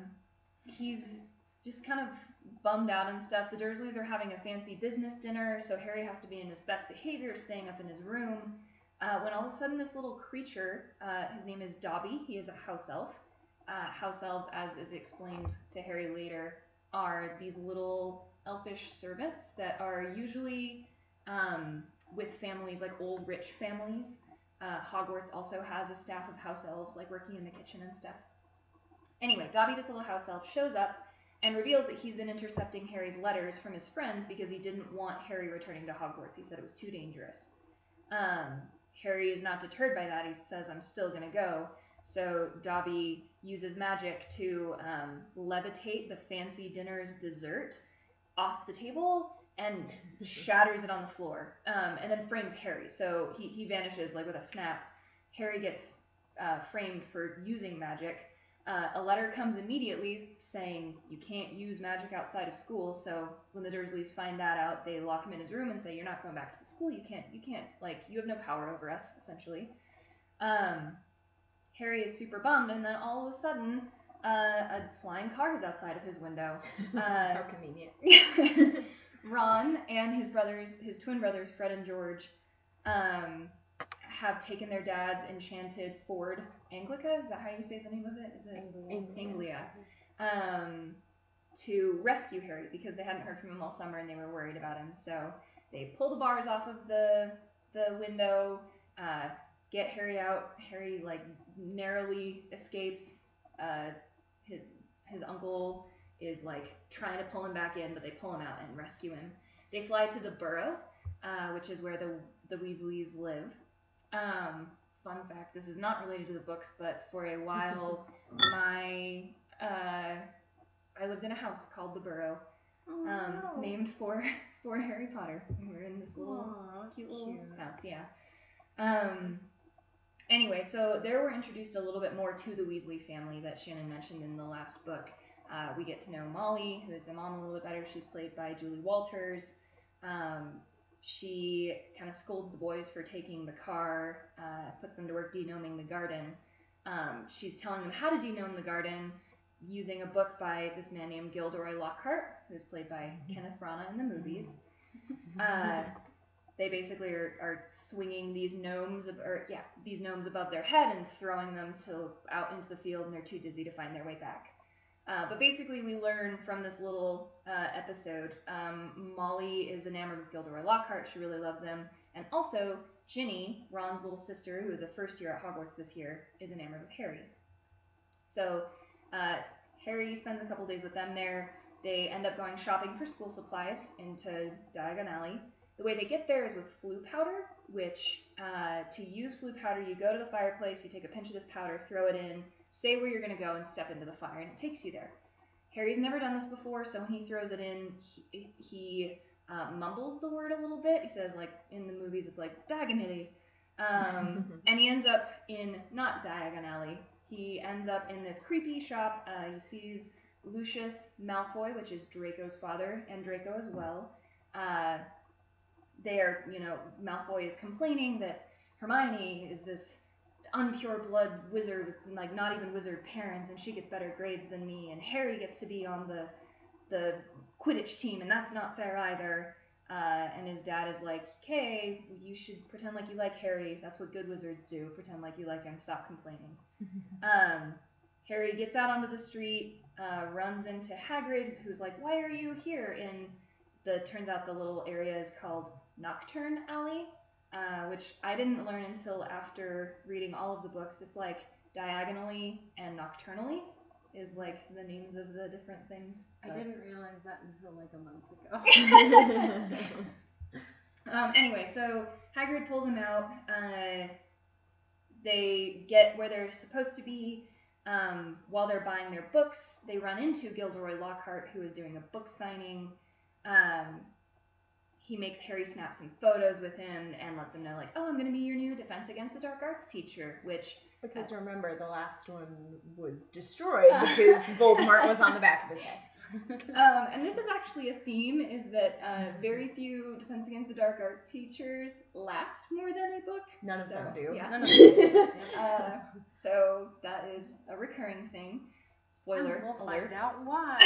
he's just kind of bummed out and stuff. The Dursleys are having a fancy business dinner, so Harry has to be in his best behavior, staying up in his room. Uh, when all of a sudden, this little creature, uh, his name is Dobby, he is a house elf, uh, house elves, as is explained to Harry later, are these little elfish servants that are usually um, with families like old rich families. Uh, Hogwarts also has a staff of house elves like working in the kitchen and stuff. Anyway, Dobby, this little house elf, shows up and reveals that he's been intercepting Harry's letters from his friends because he didn't want Harry returning to Hogwarts. He said it was too dangerous. Um, Harry is not deterred by that. He says, I'm still going to go. So Dobby uses magic to um, levitate the fancy dinner's dessert off the table and shatters it on the floor, um, and then frames Harry. So he, he vanishes like with a snap. Harry gets uh, framed for using magic. Uh, a letter comes immediately saying you can't use magic outside of school. So when the Dursleys find that out, they lock him in his room and say, "You're not going back to the school. You can't. You can't. Like you have no power over us, essentially." Um, Harry is super bummed, and then all of a sudden, uh, a flying car is outside of his window. Uh, How convenient. Ron and his brothers, his twin brothers, Fred and George, um, have taken their dad's enchanted Ford Anglica. Is that how you say the name of it? Is it Anglia? Um, to rescue Harry because they hadn't heard from him all summer and they were worried about him. So they pull the bars off of the the window, uh, get Harry out. Harry like narrowly escapes. Uh, his his uncle is like trying to pull him back in, but they pull him out and rescue him. They fly to the Burrow, uh, which is where the the Weasleys live. Um, fun fact: this is not related to the books, but for a while, my uh, I lived in a house called the Burrow, um, named for for Harry Potter. We were in this little Aw, cute little house, yeah. Um, anyway, so there we're introduced a little bit more to the Weasley family that Shannon mentioned in the last book. Uh, we get to know Molly, who is the mom, a little bit better. She's played by Julie Walters. Um, she kind of scolds the boys for taking the car, uh, puts them to work denoming the garden. Um, she's telling them how to denome the garden using a book by this man named Gilderoy Lockhart, who's played by Kenneth Branagh in the movies. Uh, they basically are, are swinging these gnomes, or yeah, these gnomes above their head and throwing them to out into the field, and they're too dizzy to find their way back. Uh, but basically, we learn from this little uh, episode. Um, Molly is enamored with Gilderoy Lockhart; she really loves him, and also Ginny, Ron's little sister, who is a first year at Hogwarts this year, is enamored with Harry. So uh, Harry spends a couple days with them there. They end up going shopping for school supplies into Diagon Alley. The way they get there is with Floo powder, which uh, to use Floo powder, you go to the fireplace, you take a pinch of this powder, throw it in, say where you're going to go, and step into the fire, and it takes you there. Harry's never done this before, so when he throws it in, he, he uh, mumbles the word a little bit. He says, like in the movies, it's like Diagon Alley. Um, and he ends up in not Diagon Alley. He ends up in this creepy shop. Uh, he sees Lucius Malfoy, which is Draco's father, and Draco as well. Uh, they are, you know, Malfoy is complaining that Hermione is this unpure blood wizard like not even wizard parents, and she gets better grades than me, and Harry gets to be on the the Quidditch team, and that's not fair either. Uh, and his dad is like, "Okay, you should pretend like you like Harry. That's what good wizards do. Pretend like you like him. Stop complaining." um, Harry gets out onto the street, uh, runs into Hagrid, who's like, "Why are you here?" In the turns out the little area is called Knockturn Alley, uh, which I didn't learn until after reading all of the books. It's like diagonally and nocturnally is like the names of the different things. I didn't realize that until like a month ago. Um, anyway, so Hagrid pulls him out. Uh, they get where they're supposed to be. Um, while they're buying their books, they run into Gilderoy Lockhart, who is doing a book signing. Um, he makes Harry snap some photos with him and lets him know, like, oh, I'm going to be your new Defense Against the Dark Arts teacher, which Because remember, the last one was destroyed because Voldemort was on the back of his head. Um, and this is actually a theme: is that uh, very few Defense Against the Dark Arts teachers last more than a book. None of So, them do. Yeah. None of them do. Uh, so that is a recurring thing. Spoiler we'll alert. find out why.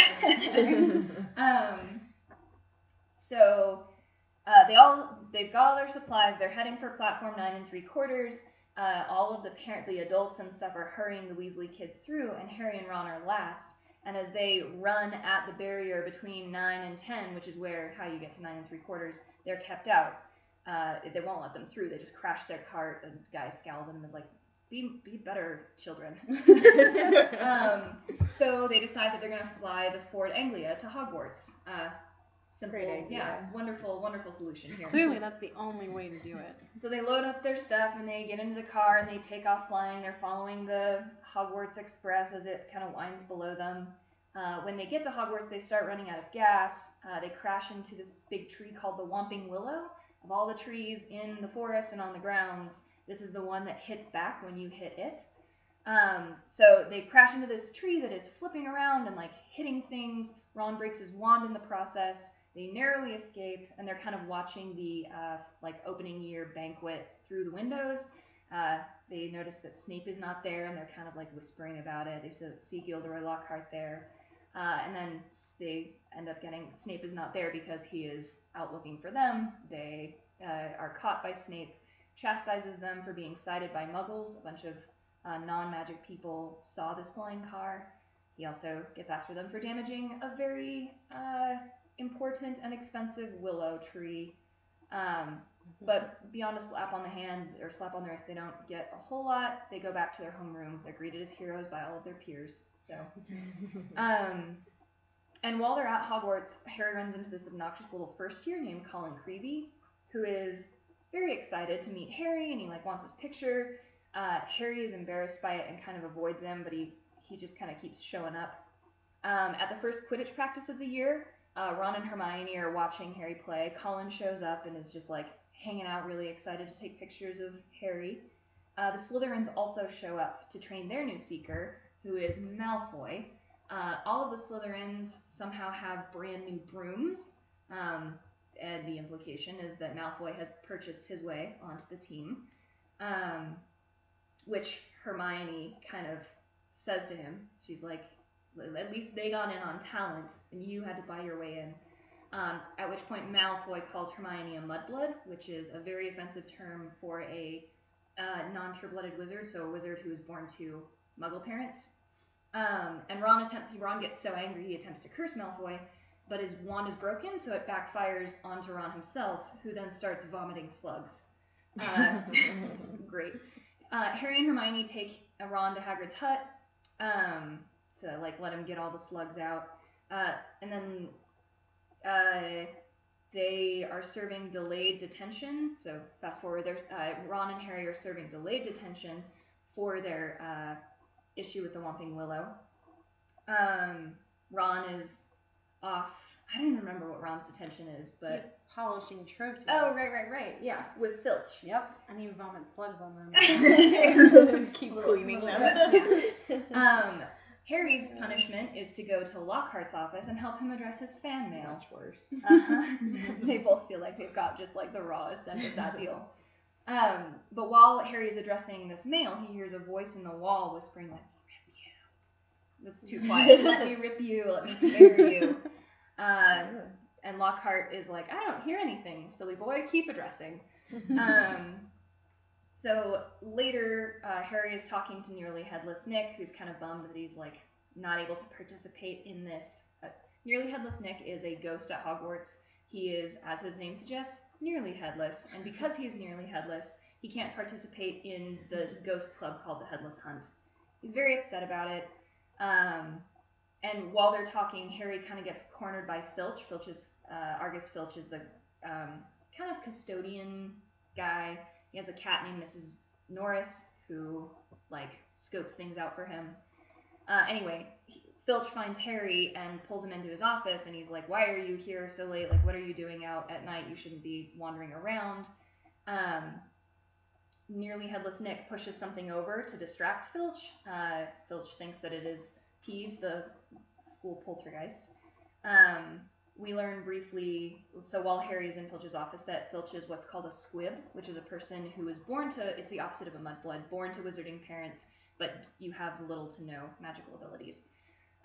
Um, so uh, they all they've got all their supplies. They're heading for platform nine and three quarters. Uh, all of the parent, the adults and stuff are hurrying the Weasley kids through, and Harry and Ron are last. And as they run at the barrier between nine and ten, which is where how you get to nine and three quarters, they're kept out. Uh, they won't let them through. They just crash their cart. The guy scowls at them and is like, "Be be better, children." um, so they decide that they're going to fly the Ford Anglia to Hogwarts. Uh, simple, Great idea. yeah, wonderful, wonderful solution here. Clearly, that's the only way to do it. So they load up their stuff and they get into the car and they take off flying. They're following the Hogwarts Express as it kind of winds below them. Uh, when they get to Hogwarts, they start running out of gas. Uh, they crash into this big tree called the Whomping Willow. Of all the trees in the forest and on the grounds, this is the one that hits back when you hit it. Um, so they crash into this tree that is flipping around and like hitting things. Ron breaks his wand in the process. They narrowly escape, and they're kind of watching the uh, like opening year banquet through the windows. Uh, they notice that Snape is not there, and they're kind of like whispering about it. They see- Gilderoy Lockhart there, uh, and then they end up getting Snape is not there because he is out looking for them. They uh, are caught by Snape, chastises them for being sighted by Muggles. A bunch of uh, non-magic people saw this flying car. He also gets after them for damaging a very uh, important and expensive willow tree. Um, but beyond a slap on the hand or slap on the wrist, they don't get a whole lot. They go back to their homeroom. They're greeted as heroes by all of their peers. So, um, and while they're at Hogwarts, Harry runs into this obnoxious little first year named Colin Creevey, who is very excited to meet Harry, and he like wants his picture. Uh, Harry is embarrassed by it and kind of avoids him, but he he just kind of keeps showing up. Um, at the first Quidditch practice of the year, uh, Ron and Hermione are watching Harry play. Colin shows up and is just like hanging out, really excited to take pictures of Harry. Uh, the Slytherins also show up to train their new Seeker, who is Malfoy. Uh, all of the Slytherins somehow have brand new brooms, um, and the implication is that Malfoy has purchased his way onto the team, um, which Hermione kind of says to him. She's like, at least they got in on talent, and you had to buy your way in. Um, at which point Malfoy calls Hermione a mudblood, which is a very offensive term for a uh, non-pure-blooded wizard, so a wizard who is born to Muggle parents. Um, and Ron attempts. Ron gets so angry he attempts to curse Malfoy, but his wand is broken, so it backfires onto Ron himself, who then starts vomiting slugs. Uh, great. Uh, Harry and Hermione take Ron to Hagrid's hut um, to like let him get all the slugs out, uh, and then uh, they are serving delayed detention. So fast forward, there's uh, Ron and Harry are serving delayed detention for their uh, issue with the Whomping Willow. Um, Ron is off. I don't even remember what Ron's detention is, but He's polishing trophies. oh right, right, right, yeah, with Filch. Yep. And he vomits slugs on them. Keep cleaning them. yeah. Um, Harry's punishment is to go to Lockhart's office and help him address his fan mail. Much worse. Uh-huh. they both feel like they've got just like the rawest end of that deal. Um, but while Harry is addressing this mail, he hears a voice in the wall whispering like, "Rip you." That's too quiet. Let me rip you. Let me tear you. Uh, and Lockhart is like, I don't hear anything, silly boy. Keep addressing. Um, so later, uh, Harry is talking to nearly headless Nick, who's kind of bummed that he's like not able to participate in this. Uh, nearly headless Nick is a ghost at Hogwarts. He is, as his name suggests, nearly headless, and because he is nearly headless, he can't participate in this ghost club called the Headless Hunt. He's very upset about it. Um, and while they're talking, Harry kind of gets cornered by Filch. Filch is uh, Argus Filch is the um, kind of custodian guy. He has a cat named Mrs. Norris who like scopes things out for him. Uh, anyway, he, Filch finds Harry and pulls him into his office, and he's like, "Why are you here so late? Like, what are you doing out at night? You shouldn't be wandering around." Um, nearly headless Nick pushes something over to distract Filch. Uh, Filch thinks that it is Peeves, the school poltergeist. Um, we learn briefly, so while Harry is in Filch's office, that Filch is what's called a squib, which is a person who is born to, it's the opposite of a mudblood, born to wizarding parents, but you have little to no magical abilities.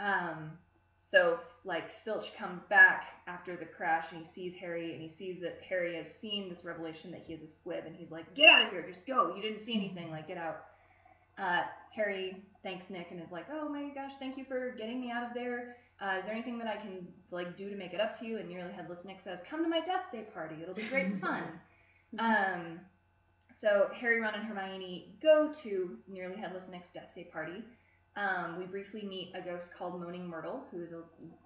Um, so, like, Filch comes back after the crash and he sees Harry and he sees that Harry has seen this revelation that he is a squib and he's like, get out of here, just go, you didn't see anything, like, get out. Uh, Harry thanks Nick and is like, "Oh my gosh, thank you for getting me out of there. Uh, is there anything that I can like do to make it up to you?" And Nearly Headless Nick says, "Come to my death day party. It'll be great fun." um, so Harry, Ron, and Hermione go to Nearly Headless Nick's death day party. Um, we briefly meet a ghost called Moaning Myrtle, who is a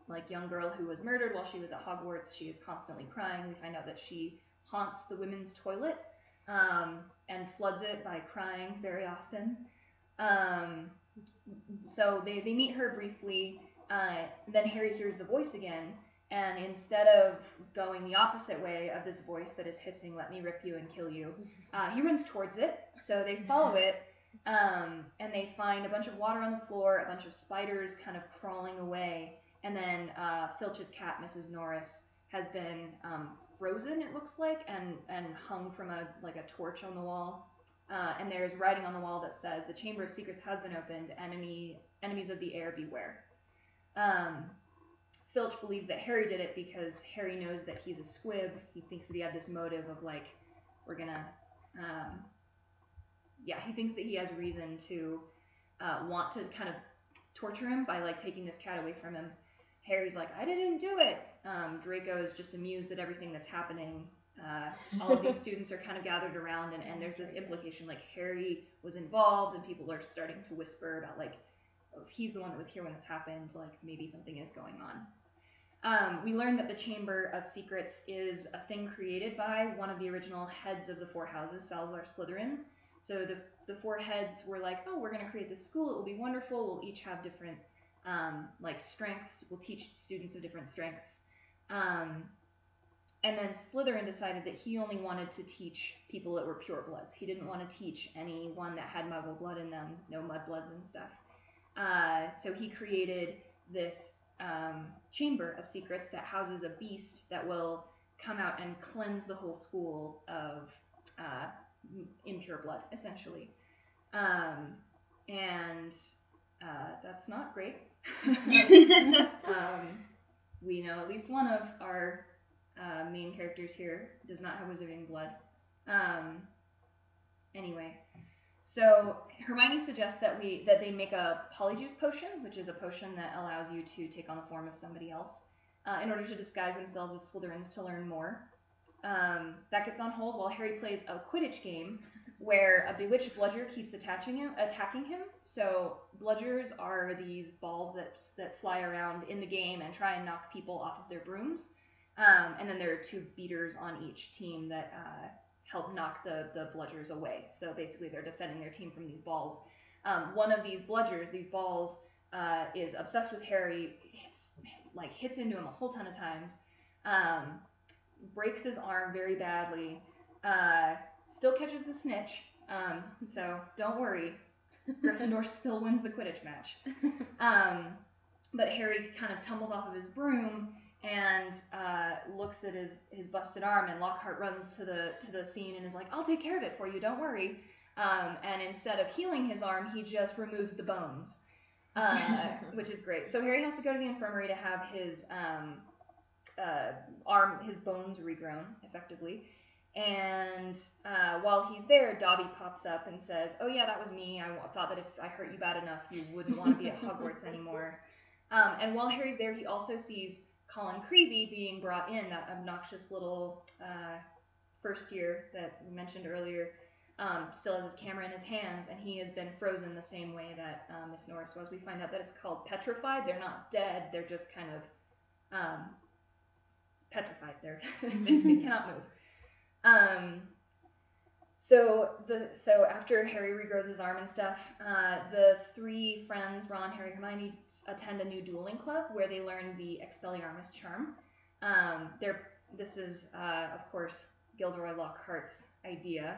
like young girl who was murdered while she was at Hogwarts. She is constantly crying. We find out that she haunts the women's toilet um, and floods it by crying very often. Um, so they, they meet her briefly. Uh, then Harry hears the voice again, and instead of going the opposite way of this voice that is hissing, "Let me rip you and kill you," uh, he runs towards it. So they follow it, um, and they find a bunch of water on the floor, a bunch of spiders kind of crawling away, and then uh, Filch's cat, Mrs. Norris, has been um, frozen. It looks like, and and hung from a like a torch on the wall. Uh, and there's writing on the wall that says, "The Chamber of Secrets has been opened. Enemy enemies of the heir beware." Um, Filch believes that Harry did it because Harry knows that he's a squib. He thinks that he had this motive of like, we're gonna, um, yeah, he thinks that he has reason to uh, want to kind of torture him by like taking this cat away from him. Harry's like, I didn't do it. Um, Draco is just amused at everything that's happening. Uh, all of these students are kind of gathered around, and, and there's this implication like Harry was involved, and people are starting to whisper about like, oh, he's the one that was here when this happened, like maybe something is going on. Um, we learn that the Chamber of Secrets is a thing created by one of the original heads of the four houses, Salazar Slytherin. So the, the four heads were like, oh, we're going to create this school. It will be wonderful. We'll each have different um, like strengths. We'll teach students of different strengths. Um, and then Slytherin decided that he only wanted to teach people that were purebloods. He didn't want to teach anyone that had Muggle blood in them, no mudbloods and stuff. Uh, so he created this um, chamber of secrets that houses a beast that will come out and cleanse the whole school of uh, impure blood, essentially. Um, and uh, that's not great. um, we know at least one of our uh, main characters here does not have wizarding blood. Um, anyway, so Hermione suggests that we that they make a polyjuice potion, which is a potion that allows you to take on the form of somebody else uh, in order to disguise themselves as Slytherins to learn more. Um, that gets on hold while Harry plays a Quidditch game where a bewitched bludger keeps attaching him, attacking him. So bludgers are these balls that that fly around in the game and try and knock people off of their brooms. Um, and then there are two beaters on each team that uh, help knock the, the bludgers away. So basically, they're defending their team from these balls. Um, one of these bludgers, these balls, uh, is obsessed with Harry, like hits into him a whole ton of times, um, breaks his arm very badly, uh, still catches the snitch. Um, so don't worry, Gryffindor still wins the Quidditch match. Um, but Harry kind of tumbles off of his broom and uh, looks at his, his busted arm, and Lockhart runs to the to the scene and is like, "I'll take care of it for you, don't worry." Um, and instead of healing his arm, he just removes the bones, uh, which is great. So Harry has to go to the infirmary to have his um, uh, arm, his bones regrown, effectively. And uh, while he's there, Dobby pops up and says, "Oh yeah, that was me. I thought that if I hurt you bad enough, you wouldn't want to be at Hogwarts anymore." Um, and while Harry's there, he also sees Colin Creevey being brought in, that obnoxious little uh, first year that we mentioned earlier, um, still has his camera in his hands, and he has been frozen the same way that um, Miss Norris was. We find out that it's called petrified. They're not dead. They're just kind of um, petrified. They're they, they cannot move. So the so after Harry regrows his arm and stuff, uh, the three friends, Ron, Harry, Hermione, attend a new dueling club where they learn the Expelliarmus charm. Um, they're, this is, uh, of course, Gilderoy Lockhart's idea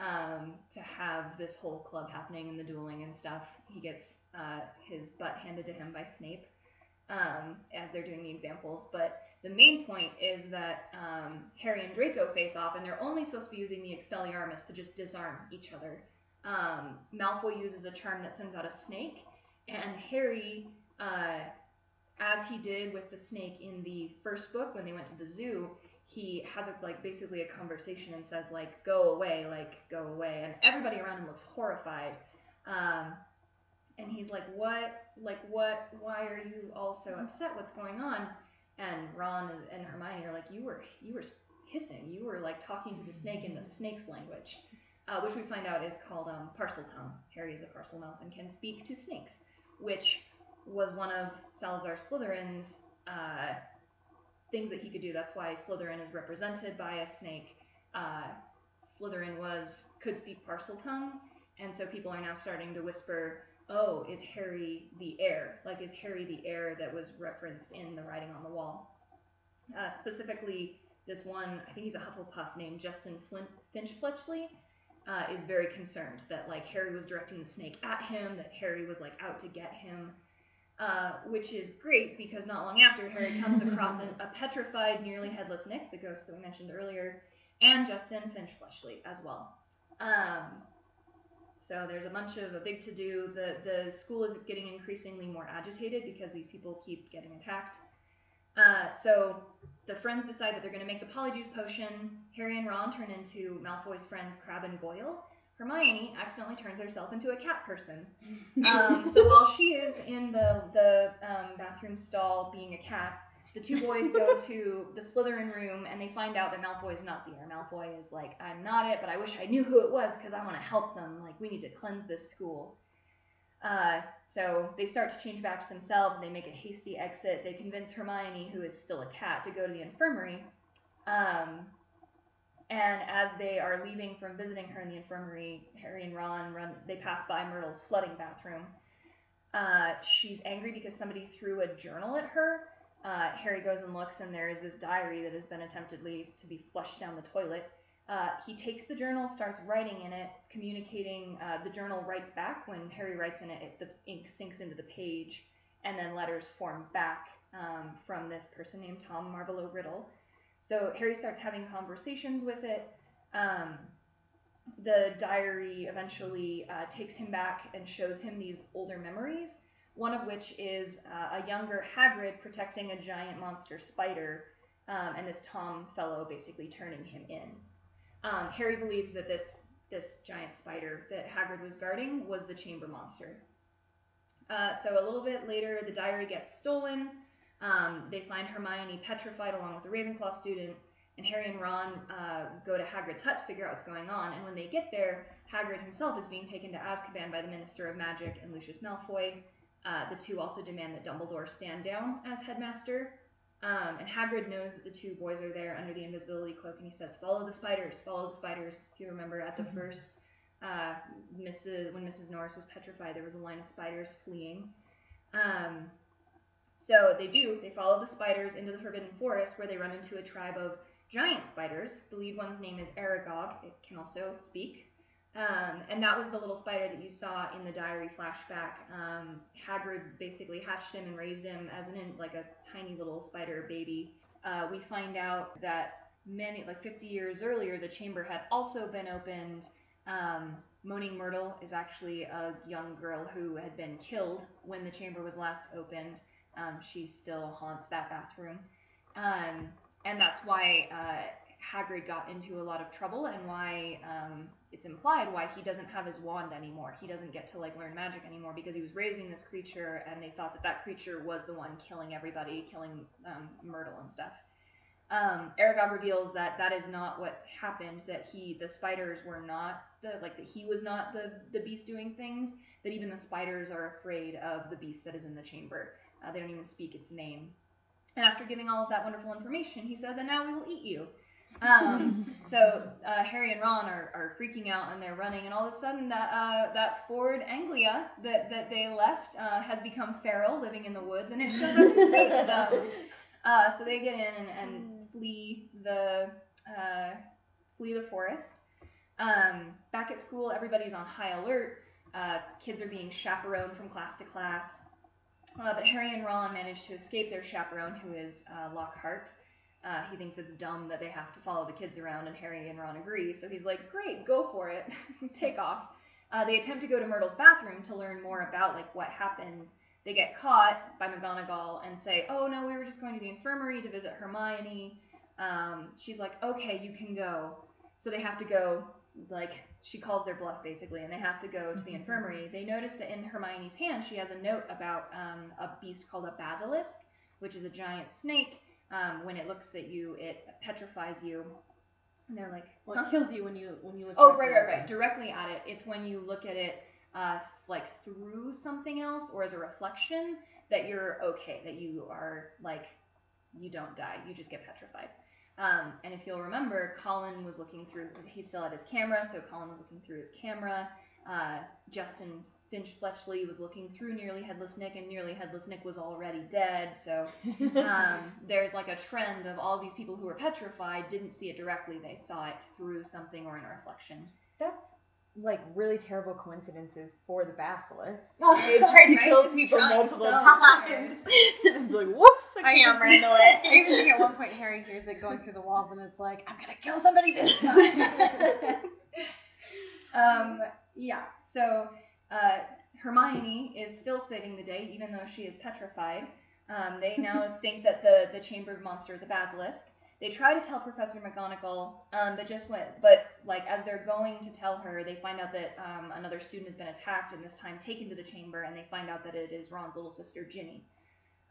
um, to have this whole club happening and the dueling and stuff. He gets uh, his butt handed to him by Snape um, as they're doing the examples, but the main point is that um, Harry and Draco face off, and they're only supposed to be using the Expelliarmus to just disarm each other. Um, Malfoy uses a charm that sends out a snake, and Harry, uh, as he did with the snake in the first book when they went to the zoo, he has a, like basically a conversation and says like, "Go away, like go away," and everybody around him looks horrified. Um, and he's like, "What? Like what? Why are you all so upset? What's going on?" And Ron and Hermione are like, "You were you were hissing. You were like talking to the snake in the snake's language." Uh, which we find out is called um, Parseltongue. Harry is a Parselmouth and can speak to snakes, which was one of Salazar Slytherin's uh, things that he could do. That's why Slytherin is represented by a snake. Uh, Slytherin was could speak Parseltongue, and so people are now starting to whisper, "Oh, is Harry the heir? Like, is Harry the heir that was referenced in the writing on the wall?" Uh, specifically, this one, I think he's a Hufflepuff named Justin Flint, Finch Fletchley, uh, is very concerned that like Harry was directing the snake at him, that Harry was like out to get him. Uh, which is great because not long after Harry comes across a, a, petrified, nearly headless Nick, the ghost that we mentioned earlier, and Justin Finch Fletchley as well. Um, so there's a bunch of a big to do. The the school is getting increasingly more agitated because these people keep getting attacked. Uh, so the friends decide that they're going to make the Polyjuice potion. Harry and Ron turn into Malfoy's friends Crabbe and Goyle. Hermione accidentally turns herself into a cat person. Um, so while she is in the the um, bathroom stall being a cat, the two boys go to the Slytherin room and they find out that Malfoy is not there. Malfoy is like, I'm not it, but I wish I knew who it was because I want to help them. Like, we need to cleanse this school. Uh, so they start to change back to themselves and they make a hasty exit. They convince Hermione, who is still a cat, to go to the infirmary. Um, and as they are leaving from visiting her in the infirmary, Harry and Ron run. They pass by Myrtle's flooding bathroom. Uh, she's angry because somebody threw a journal at her. Uh, Harry goes and looks, and there is this diary that has been attemptedly to be flushed down the toilet. Uh, he takes the journal, starts writing in it, communicating. Uh, the journal writes back. When Harry writes in it, it, the ink sinks into the page, and then letters form back um, from this person named Tom Marvolo Riddle. So Harry starts having conversations with it. Um, the diary eventually uh, takes him back and shows him these older memories, one of which is uh, a younger Hagrid protecting a giant monster spider, um, and this Tom fellow basically turning him in. Um, Harry believes that this this giant spider that Hagrid was guarding was the chamber monster. Uh, so a little bit later, the diary gets stolen. Um, they find Hermione petrified along with a Ravenclaw student, and Harry and Ron uh, go to Hagrid's hut to figure out what's going on. And when they get there, Hagrid himself is being taken to Azkaban by the Minister of Magic and Lucius Malfoy. Uh, the two also demand that Dumbledore stand down as headmaster. Um, and Hagrid knows that the two boys are there under the invisibility cloak, and he says, "Follow the spiders, follow the spiders." If you remember, at the mm-hmm. first, uh, Mrs. when Mrs. Norris was petrified, there was a line of spiders fleeing. Um, so they do. They follow the spiders into the Forbidden Forest, where they run into a tribe of giant spiders. The lead one's name is Aragog. It can also speak. Um, and that was the little spider that you saw in the diary flashback. Um, Hagrid basically hatched him and raised him as an like a tiny little spider baby. Uh, we find out that many, like 50 years earlier, the chamber had also been opened. Um, Moaning Myrtle is actually a young girl who had been killed when the chamber was last opened. Um, she still haunts that bathroom. Um, and that's why uh, Hagrid got into a lot of trouble and why um, it's implied why he doesn't have his wand anymore. He doesn't get to like learn magic anymore because he was raising this creature and they thought that that creature was the one killing everybody, killing um, Myrtle and stuff. Um, Aragog reveals that that is not what happened. That he, the spiders were not the like that he was not the the beast doing things. That even the spiders are afraid of the beast that is in the chamber. Uh, they don't even speak its name. And after giving all of that wonderful information, he says, "And now we will eat you." Um, so uh, Harry and Ron are, are freaking out and they're running, and all of a sudden that uh, that Ford Anglia that, that they left uh, has become feral, living in the woods, and it shows up and saves them. Uh, so they get in and, and flee the uh, flee the forest. Um, back at school, everybody's on high alert. Uh, kids are being chaperoned from class to class. but Harry and Ron manage to escape their chaperone, who is Lockhart. Uh, he thinks it's dumb that they have to follow the kids around, and Harry and Ron agree. So he's like, "Great, go for it, take off." Uh, they attempt to go to Myrtle's bathroom to learn more about like what happened. They get caught by McGonagall and say, "Oh no, we were just going to the infirmary to visit Hermione." Um, she's like, "Okay, you can go." So they have to go like she calls their bluff basically, and they have to go to the infirmary. They notice that in Hermione's hand she has a note about um, a beast called a basilisk, which is a giant snake. Um, when it looks at you, it petrifies you. And they're like, Well, huh? it kills you when you when you look. Oh, right, right, right. Directly at it. It's when you look at it, uh, like through something else or as a reflection that you're okay, that you are like, you don't die, you just get petrified. Um, and if you'll remember, Colin was looking through. He still had his camera, so Colin was looking through his camera. Uh, Justin Finch Fletchley was looking through Nearly Headless Nick, and Nearly Headless Nick was already dead. So um, there's like a trend of all these people who were petrified didn't see it directly; they saw it through something or in a reflection. That's like really terrible coincidences for the basilisk. Oh, It tried to kill people multiple so times. it's like, whoops, the I camera even in the way. I even think at one point Harry hears it going through the walls, and it's like, I'm gonna kill somebody this time. um, yeah. So uh, Hermione is still saving the day, even though she is petrified. Um, they now think that the the chambered monster is a basilisk. They try to tell Professor McGonagall, um, but just went. But like as they're going to tell her, they find out that um, another student has been attacked and this time taken to the chamber, and they find out that it is Ron's little sister Ginny.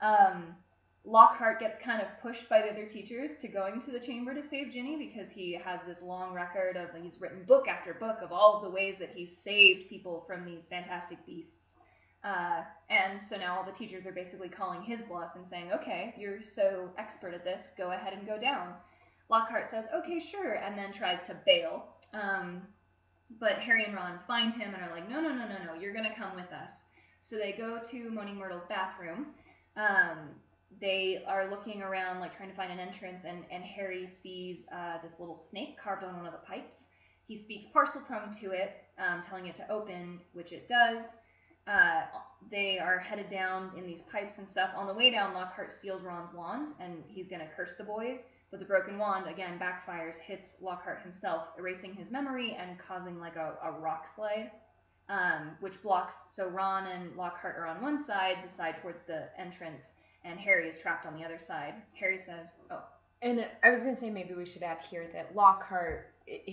Um, Lockhart gets kind of pushed by the other teachers to going to the chamber to save Ginny because he has this long record of he's written book after book of all of the ways that he's saved people from these fantastic beasts. Uh, and so now all the teachers are basically calling his bluff and saying, okay, you're so expert at this, go ahead and go down. Lockhart says, okay, sure, and then tries to bail. Um, but Harry and Ron find him and are like, no, no, no, no, no, you're going to come with us. So they go to Moaning Myrtle's bathroom. Um, they are looking around, like trying to find an entrance, and, and Harry sees uh, this little snake carved on one of the pipes. He speaks Parseltongue to it, um, telling it to open, which it does. Uh, they are headed down in these pipes and stuff. On the way down, Lockhart steals Ron's wand, and he's going to curse the boys. But the broken wand, again, backfires, hits Lockhart himself, erasing his memory and causing like a, a rock slide, um, which blocks. So Ron and Lockhart are on one side, the side towards the entrance, and Harry is trapped on the other side. Harry says, "Oh, And I was gonna say maybe we should add here that Lockhart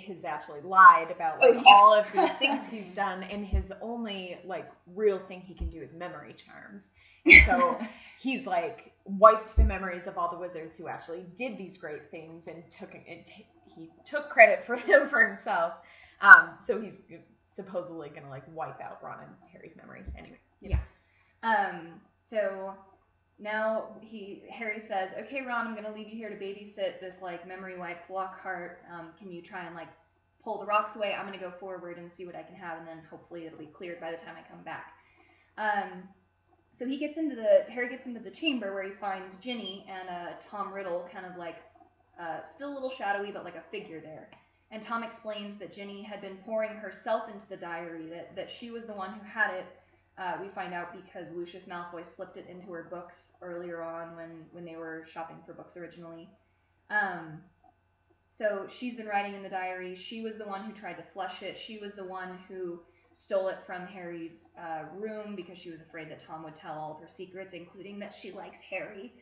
has actually lied about Oh, like all of these things he's done, and his only like real thing he can do is memory charms. And so he's like wiped the memories of all the wizards who actually did these great things and took and t- he took credit for them for himself. Um, so he's supposedly gonna like wipe out Ron and Harry's memories anyway. Yeah. Um, so now he Harry says, "Okay, Ron, I'm gonna leave you here to babysit this like memory wiped Lockhart. Um, can you try and like pull the rocks away? I'm gonna go forward and see what I can have, and then hopefully it'll be cleared by the time I come back." Um, so he gets into the Harry gets into the chamber where he finds Ginny and uh, Tom Riddle, kind of like uh, still a little shadowy, but like a figure there. And Tom explains that Ginny had been pouring herself into the diary, that, that she was the one who had it, uh, we find out because Lucius Malfoy slipped it into her books earlier on when, when they were shopping for books originally. Um, so she's been writing in the diary. She was the one who tried to flush it. She was the one who stole it from Harry's uh, room because she was afraid that Tom would tell all of her secrets, including that she likes Harry.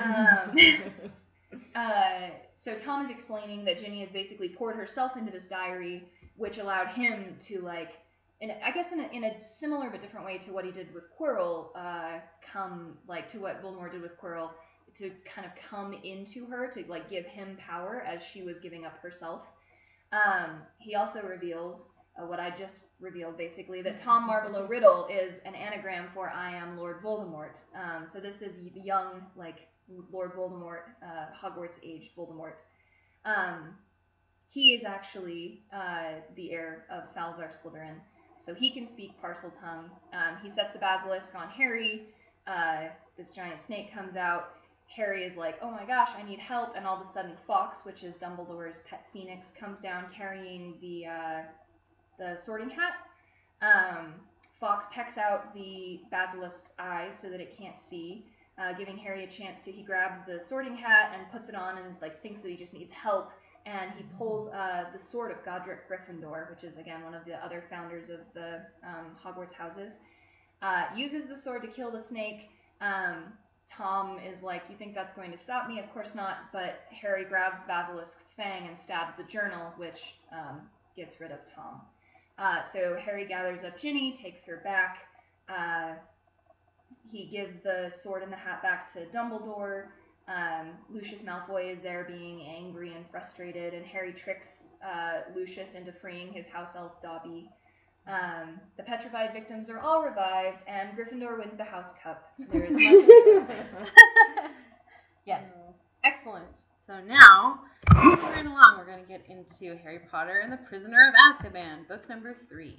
Um, uh, so Tom is explaining that Ginny has basically poured herself into this diary, which allowed him to like, in I guess in a, in a similar but different way to what he did with Quirrell, uh, come like to what Voldemort did with Quirrell, to kind of come into her to like give him power as she was giving up herself. Um, he also reveals uh, what I just revealed, basically, that Tom Marvolo Riddle is an anagram for I am Lord Voldemort. Um, so this is young, like Lord Voldemort, uh, Hogwarts aged Voldemort. Um, he is actually uh, the heir of Salazar Slytherin, so he can speak Parseltongue. Um, he sets the basilisk on Harry. Uh, this giant snake comes out. Harry is like, "Oh my gosh, I need help!" And all of a sudden, Fawkes, which is Dumbledore's pet phoenix, comes down carrying the uh, the Sorting Hat. Um, Fawkes pecks out the basilisk's eyes so that it can't see, uh, giving Harry a chance to. He grabs the Sorting Hat and puts it on, and like thinks that he just needs help. And he pulls uh, the sword of Godric Gryffindor, which is again one of the other founders of the um, Hogwarts houses. Uh, uses the sword to kill the snake. Um, Tom is like, You think that's going to stop me? Of course not. But Harry grabs basilisk's fang and stabs the journal, which um, gets rid of Tom. Uh, so Harry gathers up Ginny, takes her back. Uh, he gives the sword and the hat back to Dumbledore. Um, Lucius Malfoy is there being angry and frustrated, and Harry tricks uh, Lucius into freeing his house elf Dobby. Um, the petrified victims are all revived, and Gryffindor wins the House Cup. There is much yes. Excellent. So now, moving right along, we're going to get into Harry Potter and the Prisoner of Azkaban, book number three.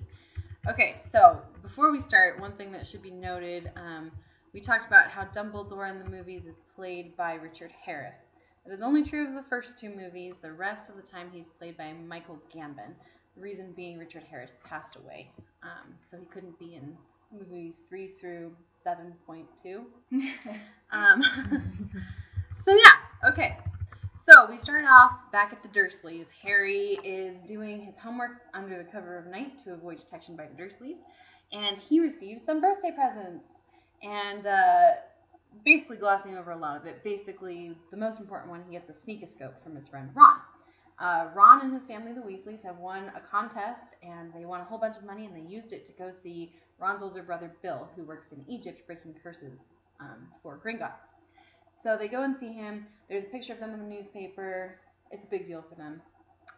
Okay, so before we start, one thing that should be noted um, we talked about how Dumbledore in the movies is played by Richard Harris. That is only true of the first two movies. The rest of the time, he's played by Michael Gambon. The reason being Richard Harris passed away, um, so he couldn't be in movies three through seven point two. um, so yeah, okay. So we start off back at the Dursleys. Harry is doing his homework under the cover of night to avoid detection by the Dursleys, and he receives some birthday presents. And uh, basically glossing over a lot of it. Basically, the most important one, he gets a sneakoscope from his friend Ron. Uh, Ron and his family, the Weasleys, have won a contest and they won a whole bunch of money and they used it to go see Ron's older brother Bill, who works in Egypt breaking curses um, for Gringotts. So they go and see him. There's a picture of them in the newspaper. It's a big deal for them.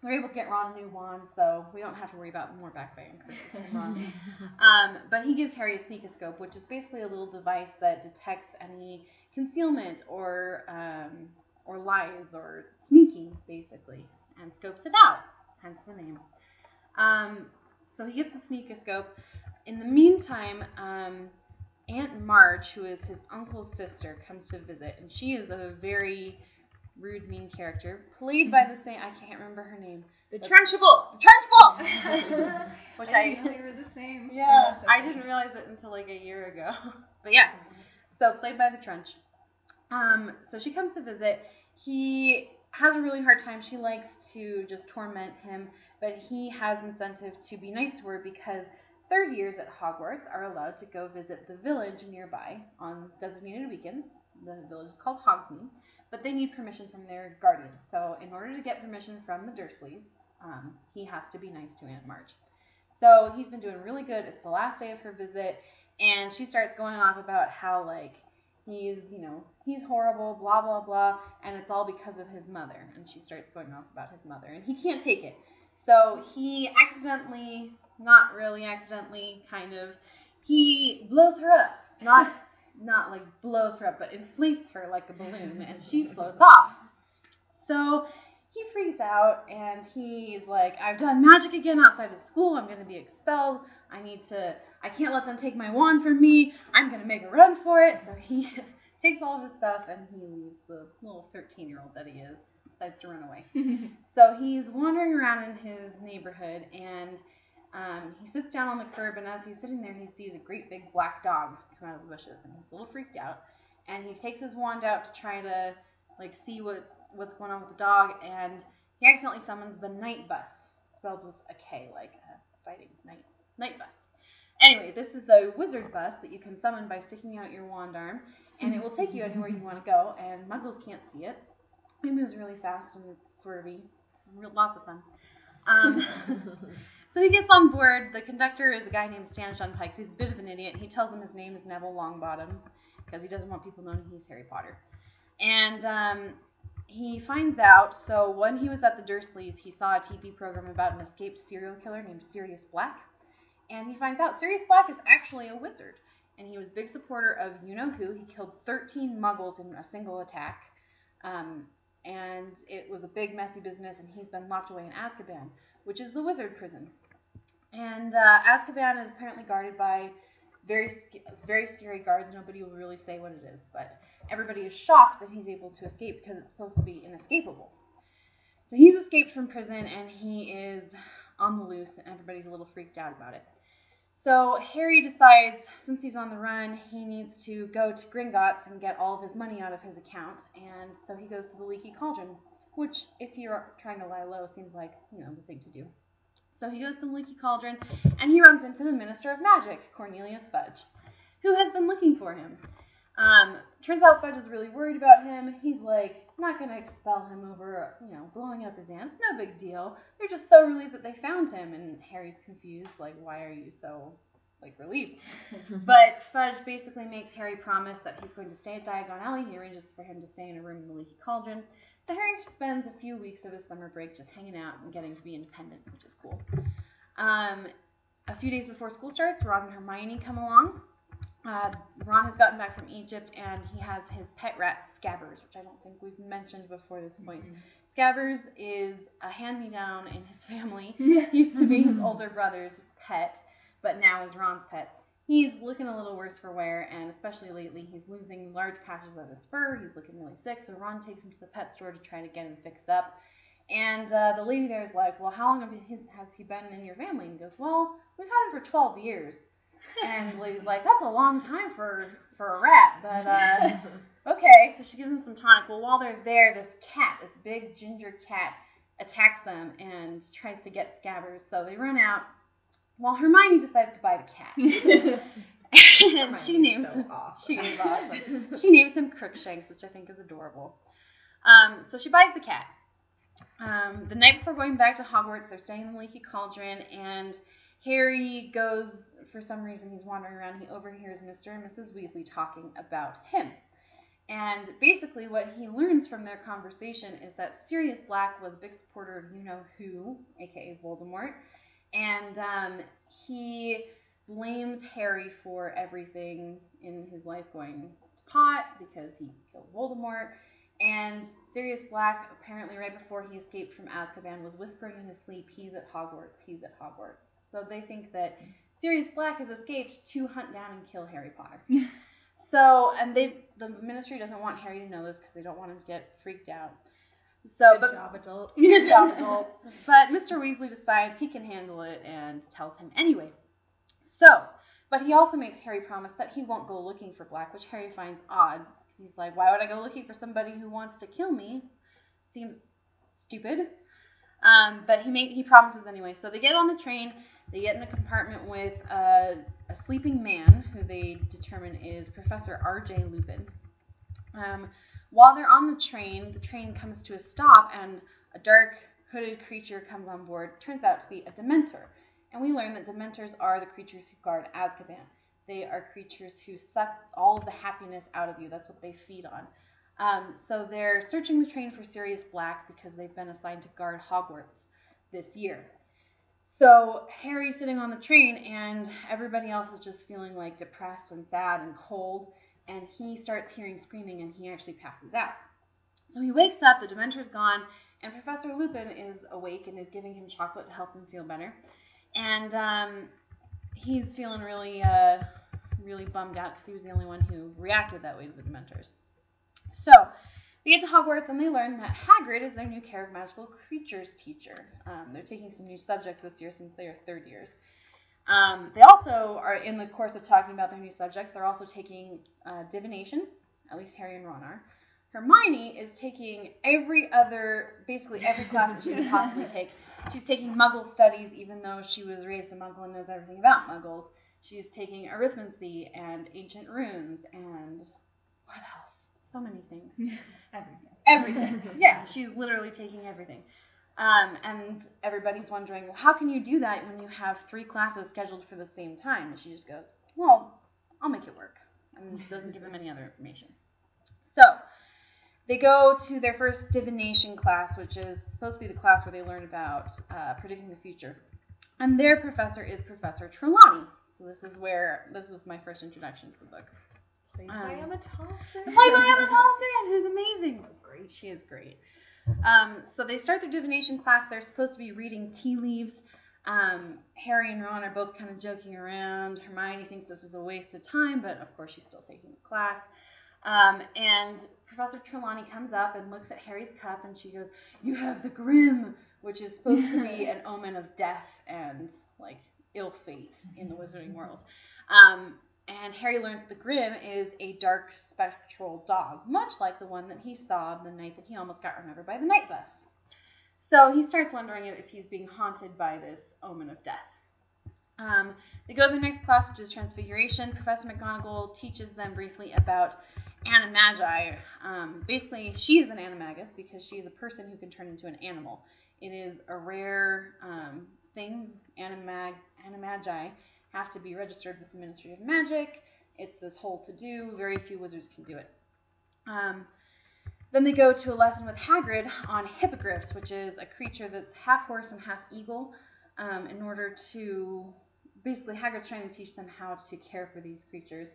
They're able to get Ron a new wand, so we don't have to worry about more backbiting curses from Ron. um, but he gives Harry a sneakoscope, which is basically a little device that detects any concealment or um, or lies or sneaking, basically and scopes it out, hence the name. Um, so he gets the sneakoscope. In the meantime, um, Aunt Marge, who is his uncle's sister, comes to visit, and she is a very rude, mean character, played by the same. I can't remember her name. The Trenchable. The Trunchbull. Which I I, they were the same. yeah, Oh, I didn't realize it until like a year ago. but yeah, so played by the Trench. Um, so she comes to visit. He has a really hard time. She likes to just torment him, but he has incentive to be nice to her because third years at Hogwarts are allowed to go visit the village nearby on designated weekends. The village is called Hogsmeade, but they need permission from their guardians. So in order to get permission from the Dursleys, um, he has to be nice to Aunt Marge. So he's been doing really good. It's the last day of her visit, and she starts going off about how like he's you know he's horrible, blah blah blah, and it's all because of his mother. And she starts going off about his mother, and he can't take it. So he accidentally, not really accidentally, kind of, he blows her up. Not not like blows her up, but inflates her like a balloon, and she floats off. So he freaks out and he's like, I've done magic again outside of school. I'm going to be expelled. I need to, I can't let them take my wand from me. I'm going to make a run for it. So he takes all of his stuff and he leaves the little 13 year old that he is, decides to run away. So he's wandering around in his neighborhood and um, he sits down on the curb and as he's sitting there, he sees a great big black dog come out of the bushes and he's a little freaked out. And he takes his wand out to try to like see what what's going on with the dog and he accidentally summons the Knight Bus, spelled with a K, like a fighting knight Knight Bus. Anyway, this is a wizard bus that you can summon by sticking out your wand arm, and it will take you anywhere you want to go. And Muggles can't see it. It moves really fast and it's swervy. It's real, lots of fun. Um, so he gets on board. The conductor is a guy named Stan Shunpike, who's a bit of an idiot. He tells him his name is Neville Longbottom because he doesn't want people knowing he's Harry Potter. And um, he finds out. So when he was at the Dursleys, he saw a TV program about an escaped serial killer named Sirius Black, and he finds out Sirius Black is actually a wizard, and he was a big supporter of you know who. He killed 13 Muggles in a single attack, um, and it was a big messy business. And he's been locked away in Azkaban, which is the wizard prison. And uh, Azkaban is apparently guarded by very very scary guards. Nobody will really say what it is, but everybody is shocked that he's able to escape because it's supposed to be inescapable. So he's escaped from prison and he is on the loose, and everybody's a little freaked out about it. So Harry decides, since he's on the run, he needs to go to Gringotts and get all of his money out of his account, and so he goes to the Leaky Cauldron, which, if you're trying to lie low, seems like you know the thing to do. So he goes to the Leaky Cauldron, and he runs into the Minister of Magic, Cornelius Fudge, who has been looking for him. Um, turns out Fudge is really worried about him. He's like not gonna expel him over, you know, blowing up his aunt. No big deal. They're just so relieved that they found him, and Harry's confused. Like, why are you so like relieved? but Fudge basically makes Harry promise that he's going to stay at Diagon Alley. He arranges for him to stay in a room in the Leaky Cauldron. So Harry spends a few weeks of his summer break just hanging out and getting to be independent, which is cool. Um, a few days before school starts, Ron and Hermione come along. Uh, Ron has gotten back from Egypt and he has his pet rat Scabbers, which I don't think we've mentioned before this point. Mm-hmm. Scabbers is a hand-me-down in his family. Used to be his older brother's pet, but now is Ron's pet. He's looking a little worse for wear, and especially lately, he's losing large patches of his fur. He's looking really sick, so Ron takes him to the pet store to try to get him fixed up. And uh, the lady there is like, "Well, how long has he been in your family?" And he goes, "Well, we've had him for 12 years." And the lady's like, "That's a long time for for a rat, but uh, okay." So she gives him some tonic. Well, while they're there, this cat, this big ginger cat, attacks them and tries to get Scabbers. So they run out. While Hermione decides to buy the cat. and she names so awesome. she is awesome. she names him Crookshanks, which I think is adorable. Um, so she buys the cat. Um, the night before going back to Hogwarts, they're staying in the Leaky Cauldron, and Harry goes, for some reason, he's wandering around. He overhears Mr. and Mrs. Weasley talking about him. And basically, what he learns from their conversation is that Sirius Black was a big supporter of you know who, aka Voldemort, and um, he blames Harry for everything in his life going to pot because he killed Voldemort. And Sirius Black, apparently right before he escaped from Azkaban, was whispering in his sleep, "He's at Hogwarts. He's at Hogwarts." So they think that Sirius Black has escaped to hunt down and kill Harry Potter. so, and they, the Ministry doesn't want Harry to know this because they don't want him to get freaked out. So, good but, job, adults. Good job, adults. but Mr. Weasley decides he can handle it and tells him anyway. So, but he also makes Harry promise that he won't go looking for Black, which Harry finds odd. He's like, why would I go looking for somebody who wants to kill me? Seems stupid. Um, but he make, he promises anyway. So they get on the train. They get in a compartment with a, a sleeping man who they determine is Professor R.J. Lupin. Um, while they're on the train, the train comes to a stop and a dark hooded creature comes on board. Turns out to be a Dementor. And we learn that Dementors are the creatures who guard Azkaban. They are creatures who suck all of the happiness out of you. That's what they feed on. Um, so they're searching the train for Sirius Black because they've been assigned to guard Hogwarts this year. So Harry's sitting on the train, and everybody else is just feeling like depressed and sad and cold. And he starts hearing screaming, and he actually passes out. So he wakes up, the Dementor's gone, and Professor Lupin is awake and is giving him chocolate to help him feel better and um, he's feeling really, uh, really bummed out because he was the only one who reacted that way to the Dementors. So they get to Hogwarts and they learn that Hagrid is their new care of magical creatures teacher. Um, they're taking some new subjects this year since they are third years. Um, they also are in the course of talking about their new subjects. They're also taking uh, divination. At least Harry and Ron are. Hermione is taking every other, basically every class that she could possibly take She's taking Muggle studies, even though she was raised a Muggle and knows everything about Muggles. She's taking arithmancy and ancient runes and what else? So many things. everything. Everything. yeah, she's literally taking everything. Um, and everybody's wondering, well, how can you do that when you have three classes scheduled for the same time? And she just goes, well, I'll make it work. And doesn't give them any other information. So, they go to their first divination class, which is supposed to be the class where they learn about uh, predicting the future. And their professor is Professor Trelawney. So this is where this was my first introduction to the book. Played um, by Emma Thompson. Played by Emma Thompson, who's amazing. Great. She is great. Um, so they start their divination class. They're supposed to be reading tea leaves. Um, Harry and Ron are both kind of joking around. Hermione thinks this is a waste of time, but of course she's still taking the class. Um, and Professor Trelawney comes up and looks at Harry's cup and she goes, You have the Grim, which is supposed to be an omen of death and like ill fate in the wizarding world. Um, and Harry learns that the Grim is a dark spectral dog, much like the one that he saw the night that he almost got run over by the Knight Bus. So he starts wondering if he's being haunted by this omen of death. Um, they go to the next class, which is Transfiguration. Professor McGonagall teaches them briefly about animagi. Um, basically, she is an animagus because she is a person who can turn into an animal. It is a rare um, thing. Animag, animagi have to be registered with the Ministry of Magic. It's this whole to do. Very few wizards can do it. Um, then they go to a lesson with Hagrid on hippogriffs, which is a creature that's half horse and half eagle. Um, in order to basically, Hagrid's trying to teach them how to care for these creatures.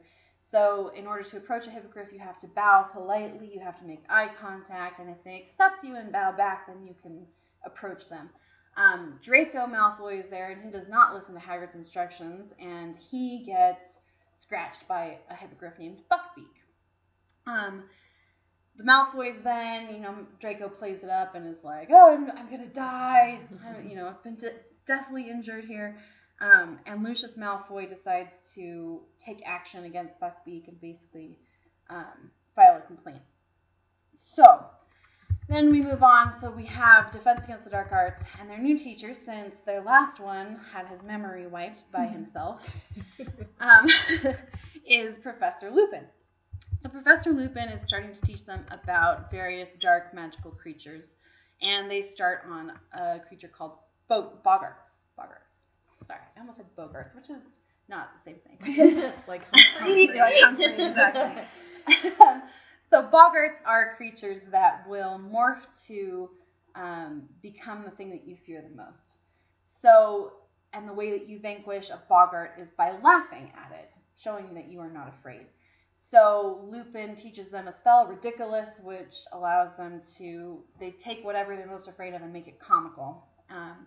So, in order to approach a hippogriff, you have to bow politely, you have to make eye contact, and if they accept you and bow back, then you can approach them. Um, Draco Malfoy is there, and he does not listen to Hagrid's instructions, and he gets scratched by a hippogriff named Buckbeak. Um, the Malfoys then, you know, Draco plays it up and is like, "Oh, I'm, I'm gonna die. I'm, you know, I've been de- deathly injured here." Um, and Lucius Malfoy decides to take action against Buckbeak and basically um, file a complaint. So then we move on. So we have Defense Against the Dark Arts and their new teacher, since their last one had his memory wiped by himself, um, is Professor Lupin. So Professor Lupin is starting to teach them about various dark magical creatures, and they start on a creature called Bo- Bogarts. Boggarts. Sorry, I almost said Bogarts, which is not the same thing. like Humphrey, like Humphrey, exactly. So Boggarts are creatures that will morph to um, become the thing that you fear the most. So, and the way that you vanquish a Boggart is by laughing at it, showing that you are not afraid. So Lupin teaches them a spell, Riddikulus, which allows them to they take whatever they're most afraid of and make it comical. Um,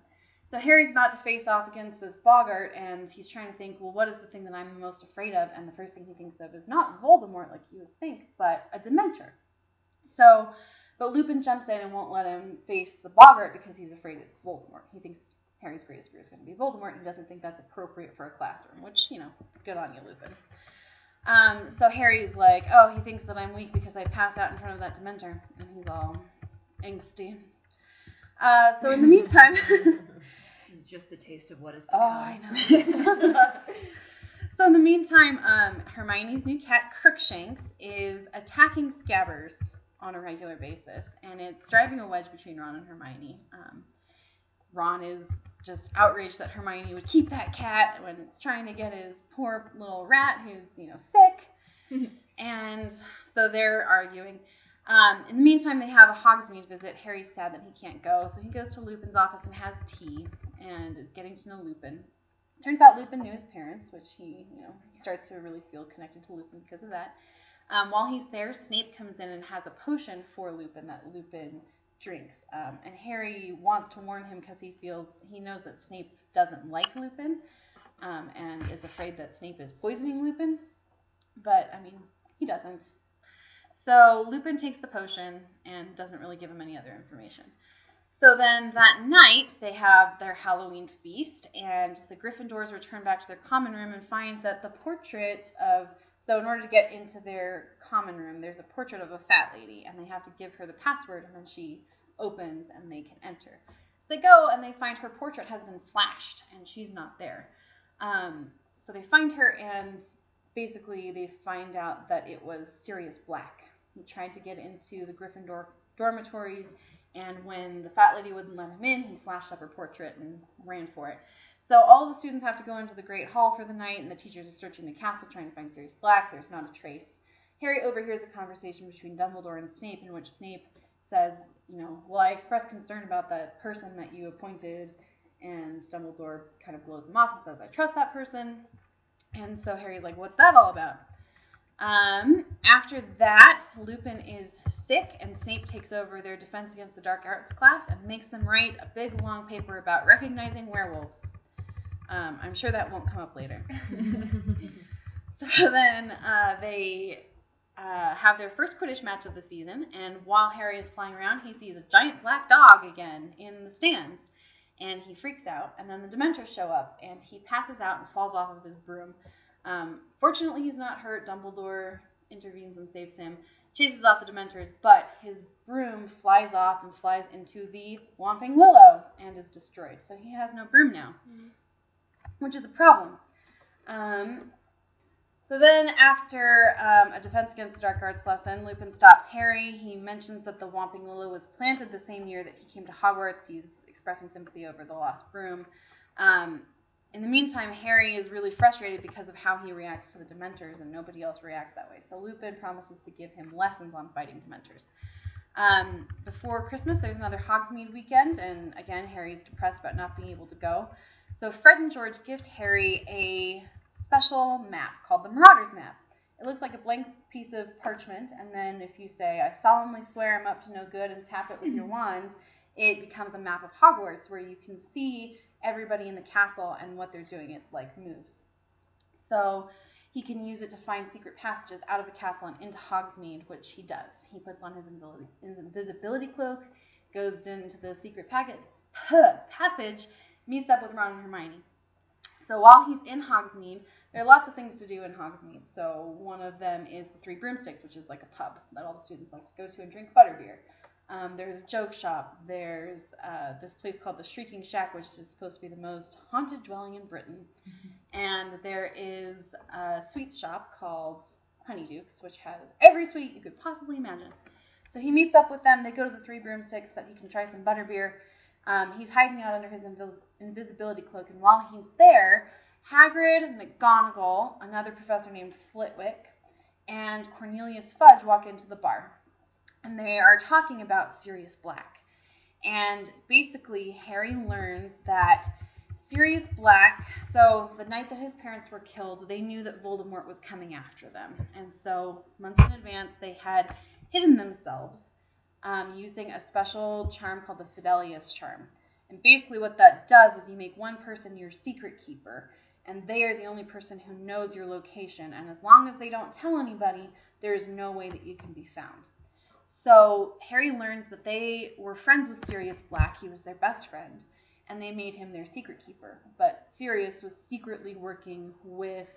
so Harry's about to face off against this Boggart, and he's trying to think, well, what is the thing that I'm most afraid of? And the first thing he thinks of is not Voldemort, like you would think, but a Dementor. So, but Lupin jumps in and won't let him face the Boggart because he's afraid it's Voldemort. He thinks Harry's greatest fear is going to be Voldemort. And he doesn't think that's appropriate for a classroom, which, you know, good on you, Lupin. Um, so Harry's like, oh, he thinks that I'm weak because I passed out in front of that Dementor, and he's all angsty. Uh, so in the meantime, It's just a taste of what is to come. oh. I know. so in the meantime, um, Hermione's new cat Crookshanks is attacking Scabbers on a regular basis, and it's driving a wedge between Ron and Hermione. Um, Ron is just outraged that Hermione would keep that cat when it's trying to get his poor little rat who's, you know, sick. and so they're arguing. Um, in the meantime, they have a Hogsmeade visit. Harry's sad that he can't go, so he goes to Lupin's office and has tea, and is getting to know Lupin. Turns out Lupin knew his parents, which he, you know, starts to really feel connected to Lupin because of that. Um, while he's there, Snape comes in and has a potion for Lupin that Lupin drinks. Um, and Harry wants to warn him because he feels he knows that Snape doesn't like Lupin um, and is afraid that Snape is poisoning Lupin. But I mean, he doesn't. So Lupin takes the potion and doesn't really give him any other information. So then that night they have their Halloween feast, and the Gryffindors return back to their common room and find that the portrait of so in order to get into their common room, there's a portrait of a fat lady, and they have to give her the password, and then she opens and they can enter. So they go and they find her portrait has been slashed, and she's not there. Um, so they find her, and basically they find out that it was Sirius Black. He tried to get into the Gryffindor dormitories, and when the fat lady wouldn't let him in, he slashed up her portrait and ran for it. So all the students have to go into the Great Hall for the night, and the teachers are searching the castle trying to find Sirius Black. There's not a trace. Harry overhears a conversation between Dumbledore and Snape in which Snape says, you know, well, I expressed concern about that person that you appointed, and Dumbledore kind of blows him off and says, I trust that person. And so Harry's like, what's that all about? Um, after that, Lupin is sick, and Snape takes over their Defense Against the Dark Arts class and makes them write a big long paper about recognizing werewolves. Um, I'm sure that won't come up later. so then uh, they uh, have their first Quidditch match of the season, and while Harry is flying around, he sees a giant black dog again in the stands, and he freaks out. And then the Dementors show up, and he passes out and falls off of his broom. Um, fortunately, he's not hurt. Dumbledore intervenes and saves him, chases off the Dementors, but his broom flies off and flies into the Whomping Willow and is destroyed. So he has no broom now. which is a problem. Um, so then, after um, a defense against the dark arts lesson, Lupin stops Harry. He mentions that the Whomping Willow was planted the same year that he came to Hogwarts. He's expressing sympathy over the lost broom. Um, in the meantime, Harry is really frustrated because of how he reacts to the Dementors, and nobody else reacts that way. So Lupin promises to give him lessons on fighting Dementors. Um, before Christmas, there's another Hogsmeade weekend, and again, Harry's depressed about not being able to go. So Fred and George gift Harry a special map called the Marauders Map. It looks like a blank piece of parchment, and then if you say, I solemnly swear I'm up to no good, and tap it with your wand, it becomes a map of Hogwarts where you can see everybody in the castle and what they're doing. It like moves. So he can use it to find secret passages out of the castle and into Hogsmeade, which he does. He puts on his invisibility, cloak, goes into the secret packet, passage, meets up with Ron and Hermione. So while he's in Hogsmeade, there are lots of things to do in Hogsmeade. So one of them is the Three Broomsticks, which is like a pub that all the students like to go to and drink butterbeer. Um, there's a joke shop. There's uh, this place called the Shrieking Shack, which is supposed to be the most haunted dwelling in Britain. Mm-hmm. And there is a sweet shop called Honeydukes, which has every sweet you could possibly imagine. So he meets up with them. They go to the Three Broomsticks so that he can try some butterbeer. Um, he's hiding out under his invis- invisibility cloak, and while he's there, Hagrid, McGonagall, another professor named Flitwick, and Cornelius Fudge walk into the bar and they are talking about Sirius Black. And basically, Harry learns that Sirius Black, so the night that his parents were killed, they knew that Voldemort was coming after them. And so, months in advance, they had hidden themselves um, using a special charm called the Fidelius charm. And basically, what that does is you make one person your secret keeper, and they are the only person who knows your location. And as long as they don't tell anybody, there is no way that you can be found. So Harry learns that they were friends with Sirius Black. He was their best friend, and they made him their secret keeper. But Sirius was secretly working with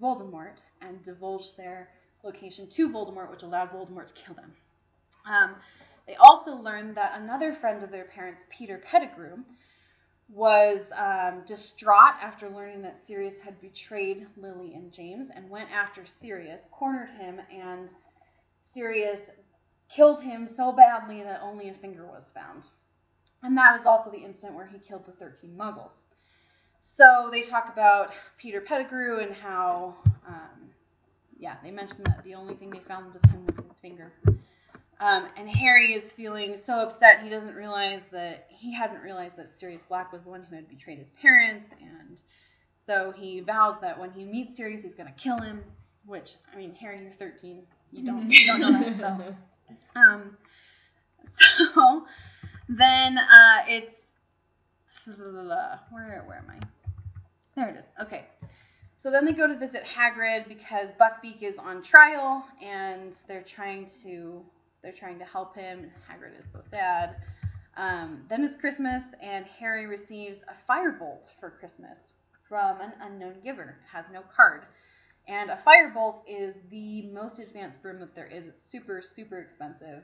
Voldemort and divulged their location to Voldemort, which allowed Voldemort to kill them. Um, they also learned that another friend of their parents, Peter Pettigrew, was um, distraught after learning that Sirius had betrayed Lily and James and went after Sirius, cornered him, and Sirius killed him so badly that only a finger was found. And that is also the incident where he killed the 13 muggles. So they talk about Peter Pettigrew and how, um, yeah, they mentioned that the only thing they found with him was his finger. Um, and Harry is feeling so upset he doesn't realize that he hadn't realized that Sirius Black was the one who had betrayed his parents, and so he vows that when he meets Sirius, he's going to kill him. Which, I mean, Harry, you're 13, you don't you don't know that spell. Um, so then uh, it's where where am I? There it is. Okay. So then they go to visit Hagrid because Buckbeak is on trial and they're trying to they're trying to help him. Hagrid is so sad. Um, then it's Christmas and Harry receives a firebolt for Christmas from an unknown giver. Has no card. And a firebolt is the most advanced broom that there is. It's super, super expensive.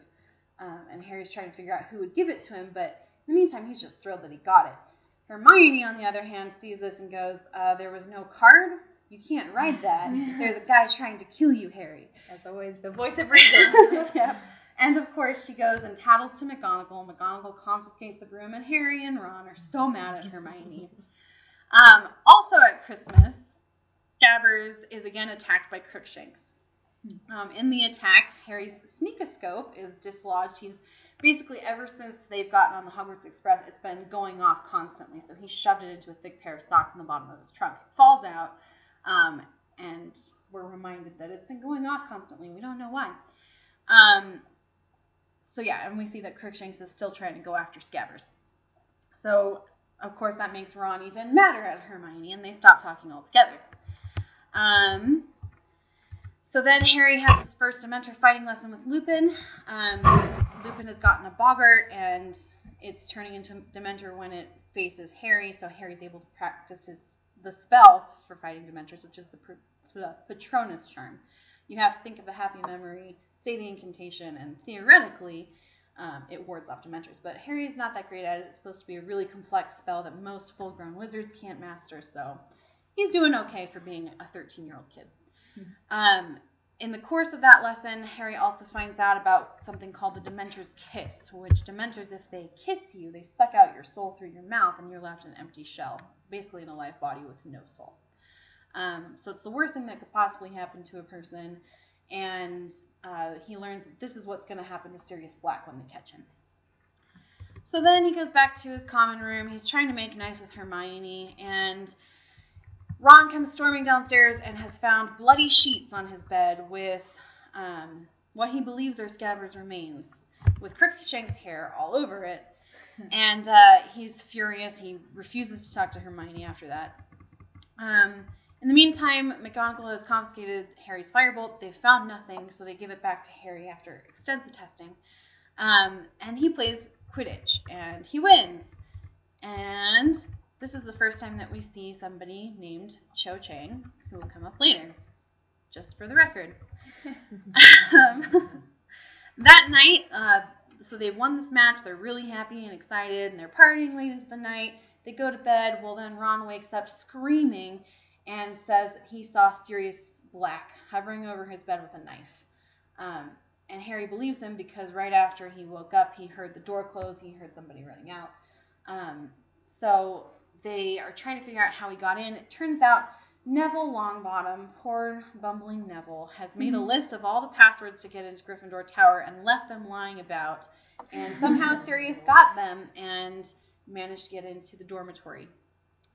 Um, and Harry's trying to figure out who would give it to him, but in the meantime, he's just thrilled that he got it. Hermione, on the other hand, sees this and goes, uh, There was no card? You can't ride that. There's a guy trying to kill you, Harry. As always, the voice of reason. yeah. And of course, she goes and tattles to McGonagall. McGonagall confiscates the broom, and Harry and Ron are so mad at Hermione. Um, also at Christmas, Scabbers is again attacked by Crookshanks. Um, in the attack, Harry's sneakoscope is dislodged. He's basically ever since they've gotten on the Hogwarts Express, it's been going off constantly. So he shoved it into a thick pair of socks in the bottom of his trunk. It falls out, um, and we're reminded that it's been going off constantly. We don't know why. Um, so yeah, and we see that Crookshanks is still trying to go after Scabbers. So of course that makes Ron even madder at Hermione, and they stop talking altogether. Um, so then Harry has his first Dementor fighting lesson with Lupin. Um, Lupin has gotten a boggart, and it's turning into Dementor when it faces Harry. So Harry's able to practice his the spell for fighting Dementors, which is the, Patronus charm. You have to think of a happy memory, say the incantation, and theoretically, um, it wards off Dementors. But Harry's not that great at it. It's supposed to be a really complex spell that most full-grown wizards can't master. So he's doing okay for being a 13-year-old kid. Um, in the course of that lesson, Harry also finds out about something called the Dementor's Kiss, which Dementors, if they kiss you, they suck out your soul through your mouth and you're left an empty shell, basically in a live body with no soul. Um, so it's the worst thing that could possibly happen to a person, and uh, he learns that this is what's going to happen to Sirius Black when they catch him. So then he goes back to his common room. He's trying to make nice with Hermione, and Ron comes storming downstairs and has found bloody sheets on his bed with um, what he believes are Scabbers' remains, with Crookshank's hair all over it. And uh, he's furious. He refuses to talk to Hermione after that. Um, in the meantime, McGonagall has confiscated Harry's firebolt. They've found nothing, so they give it back to Harry after extensive testing. Um, and he plays Quidditch, and he wins. And this is the first time that we see somebody named Cho Chang, who will come up later, just for the record. um, that night, uh, so they won this match. They're really happy and excited, and they're partying late into the night. They go to bed. Well, then Ron wakes up screaming and says that he saw Sirius Black hovering over his bed with a knife. Um, and Harry believes him because right after he woke up, he heard the door close. He heard somebody running out. Um, so they are trying to figure out how he got in. It turns out Neville Longbottom, poor bumbling Neville, has made a list of all the passwords to get into Gryffindor Tower and left them lying about. And somehow Sirius got them and managed to get into the dormitory.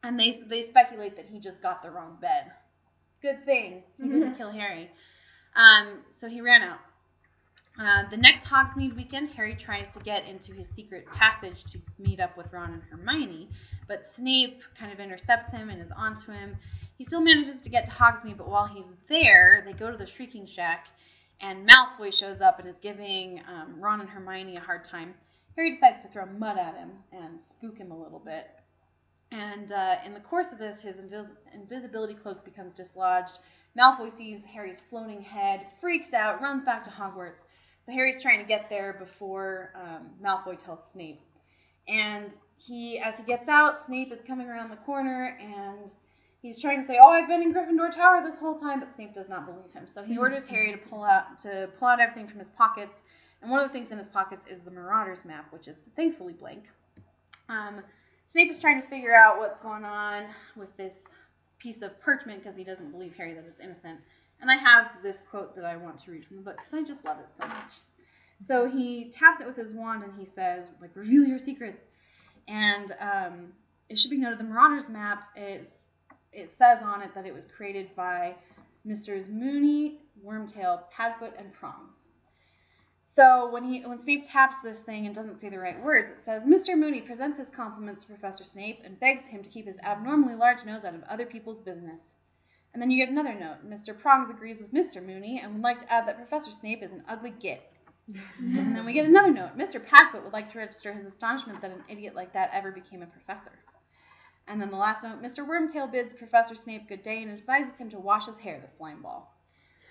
And they they speculate that he just got the wrong bed. Good thing he didn't kill Harry. Um, so he ran out. Uh, the next Hogsmeade weekend, Harry tries to get into his secret passage to meet up with Ron and Hermione, but Snape kind of intercepts him and is onto him. He still manages to get to Hogsmeade, but while he's there, they go to the Shrieking Shack, and Malfoy shows up and is giving um, Ron and Hermione a hard time. Harry decides to throw mud at him and spook him a little bit. And uh, in the course of this, his invis- invisibility cloak becomes dislodged. Malfoy sees Harry's floating head, freaks out, runs back to Hogwarts. So Harry's trying to get there before um, Malfoy tells Snape. And he, as he gets out, Snape is coming around the corner and he's trying to say, "Oh, I've been in Gryffindor Tower this whole time," but Snape does not believe him. So he orders Harry to pull out to pull out everything from his pockets. And one of the things in his pockets is the Marauders map, which is thankfully blank. Um, Snape is trying to figure out what's going on with this piece of parchment because he doesn't believe Harry that it's innocent. And I have this quote that I want to read from the book because I just love it so much. So he taps it with his wand and he says, like, reveal your secrets. And um, it should be noted the Marauders map is it says on it that it was created by Messrs. Moony, Wormtail, Padfoot, and Prongs. So when he when Snape taps this thing and doesn't say the right words, it says Mr. Moony presents his compliments to Professor Snape and begs him to keep his abnormally large nose out of other people's business. And then you get another note. Mr. Prongs agrees with Mr. Moony and would like to add that Professor Snape is an ugly git. and then we get another note. Mr. Padfoot would like to register his astonishment that an idiot like that ever became a professor. And then the last note, Mr. Wormtail bids Professor Snape good day and advises him to wash his hair, the slime ball.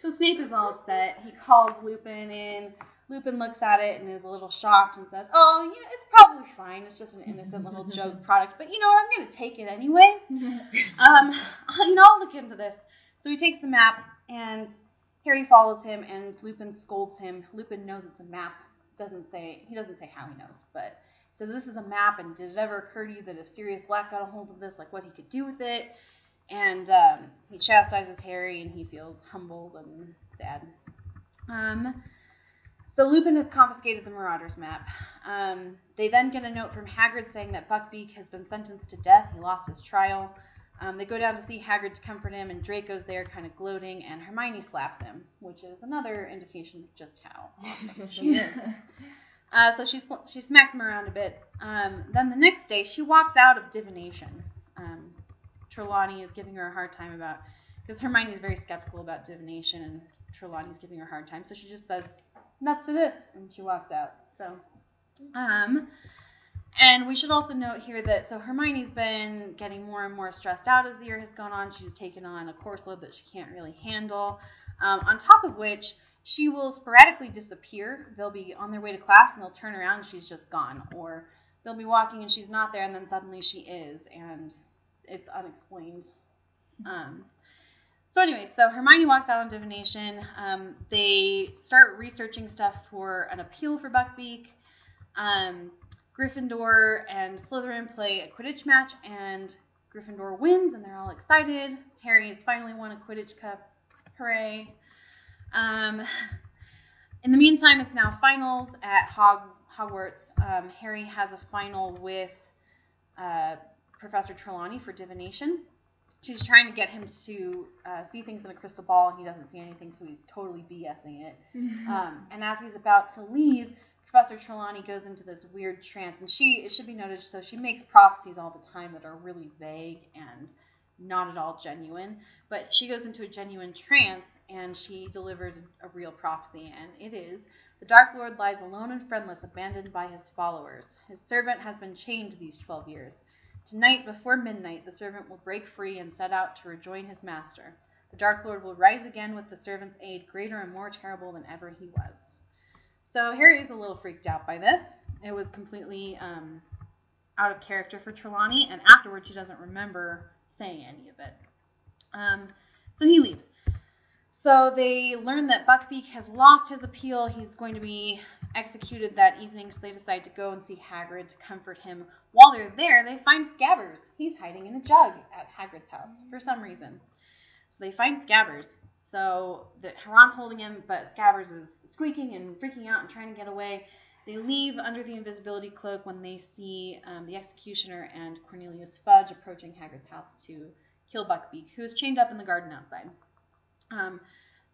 So Snape is all upset. He calls Lupin in. Lupin looks at it and is a little shocked and says, "Oh, you know, it's probably fine. It's just an innocent little joke product, but you know what? I'm going to take it anyway. Um, you know, I'll look into this." So he takes the map and Harry follows him and Lupin scolds him. Lupin knows it's a map. Doesn't say he doesn't say how he knows, but says this is a map. And did it ever occur to you that if Sirius Black got a hold of this, like what he could do with it? And um, he chastises Harry, and he feels humbled and sad. Um, so Lupin has confiscated the Marauders map. Um, they then get a note from Hagrid saying that Buckbeak has been sentenced to death. He lost his trial. Um, they go down to see Hagrid to comfort him, and Draco's there, kind of gloating, and Hermione slaps him, which is another indication of just how awesome she is. Uh, so she sl- she smacks him around a bit. Um, then the next day, she walks out of divination. Um, Trelawney is giving her a hard time about because Hermione is very skeptical about divination, and Trelawney's giving her a hard time. So she just says, "Nuts to this," and she walks out. So, um, and we should also note here that so Hermione's been getting more and more stressed out as the year has gone on. She's taken on a course load that she can't really handle. Um, on top of which, she will sporadically disappear. They'll be on their way to class and they'll turn around and she's just gone. Or they'll be walking and she's not there and then suddenly she is and it's unexplained. Um, so anyway, so Hermione walks out on divination. Um, they start researching stuff for an appeal for Buckbeak. Um, Gryffindor and Slytherin play a Quidditch match, and Gryffindor wins, and they're all excited. Harry has finally won a Quidditch Cup. Hooray! Um, in the meantime, it's now finals at Hog, Hogwarts. Um, Harry has a final with uh, Professor Trelawney for divination. She's trying to get him to uh, see things in a crystal ball, and he doesn't see anything, so he's totally BSing it. Um, and as he's about to leave, Professor Trelawney goes into this weird trance, and she, it should be noted, so she makes prophecies all the time that are really vague and not at all genuine. But she goes into a genuine trance, and she delivers a, a real prophecy, and it is the Dark Lord lies alone and friendless, abandoned by his followers. His servant has been chained these twelve years. Tonight, before midnight, the servant will break free and set out to rejoin his master. The Dark Lord will rise again with the servant's aid, greater and more terrible than ever he was. So Harry is a little freaked out by this. It was completely um, out of character for Trelawney, and afterwards she doesn't remember saying any of it. Um, so he leaves. So they learn that Buckbeak has lost his appeal. He's going to be executed that evening, so they decide to go and see Hagrid to comfort him. While they're there, they find Scabbers. He's hiding in a jug at Hagrid's house for some reason. So they find Scabbers. So the Ron's holding him, but Scabbers is squeaking and freaking out and trying to get away. They leave under the invisibility cloak when they see um, the executioner and Cornelius Fudge approaching Hagrid's house to kill Buckbeak, who is chained up in the garden outside. Um,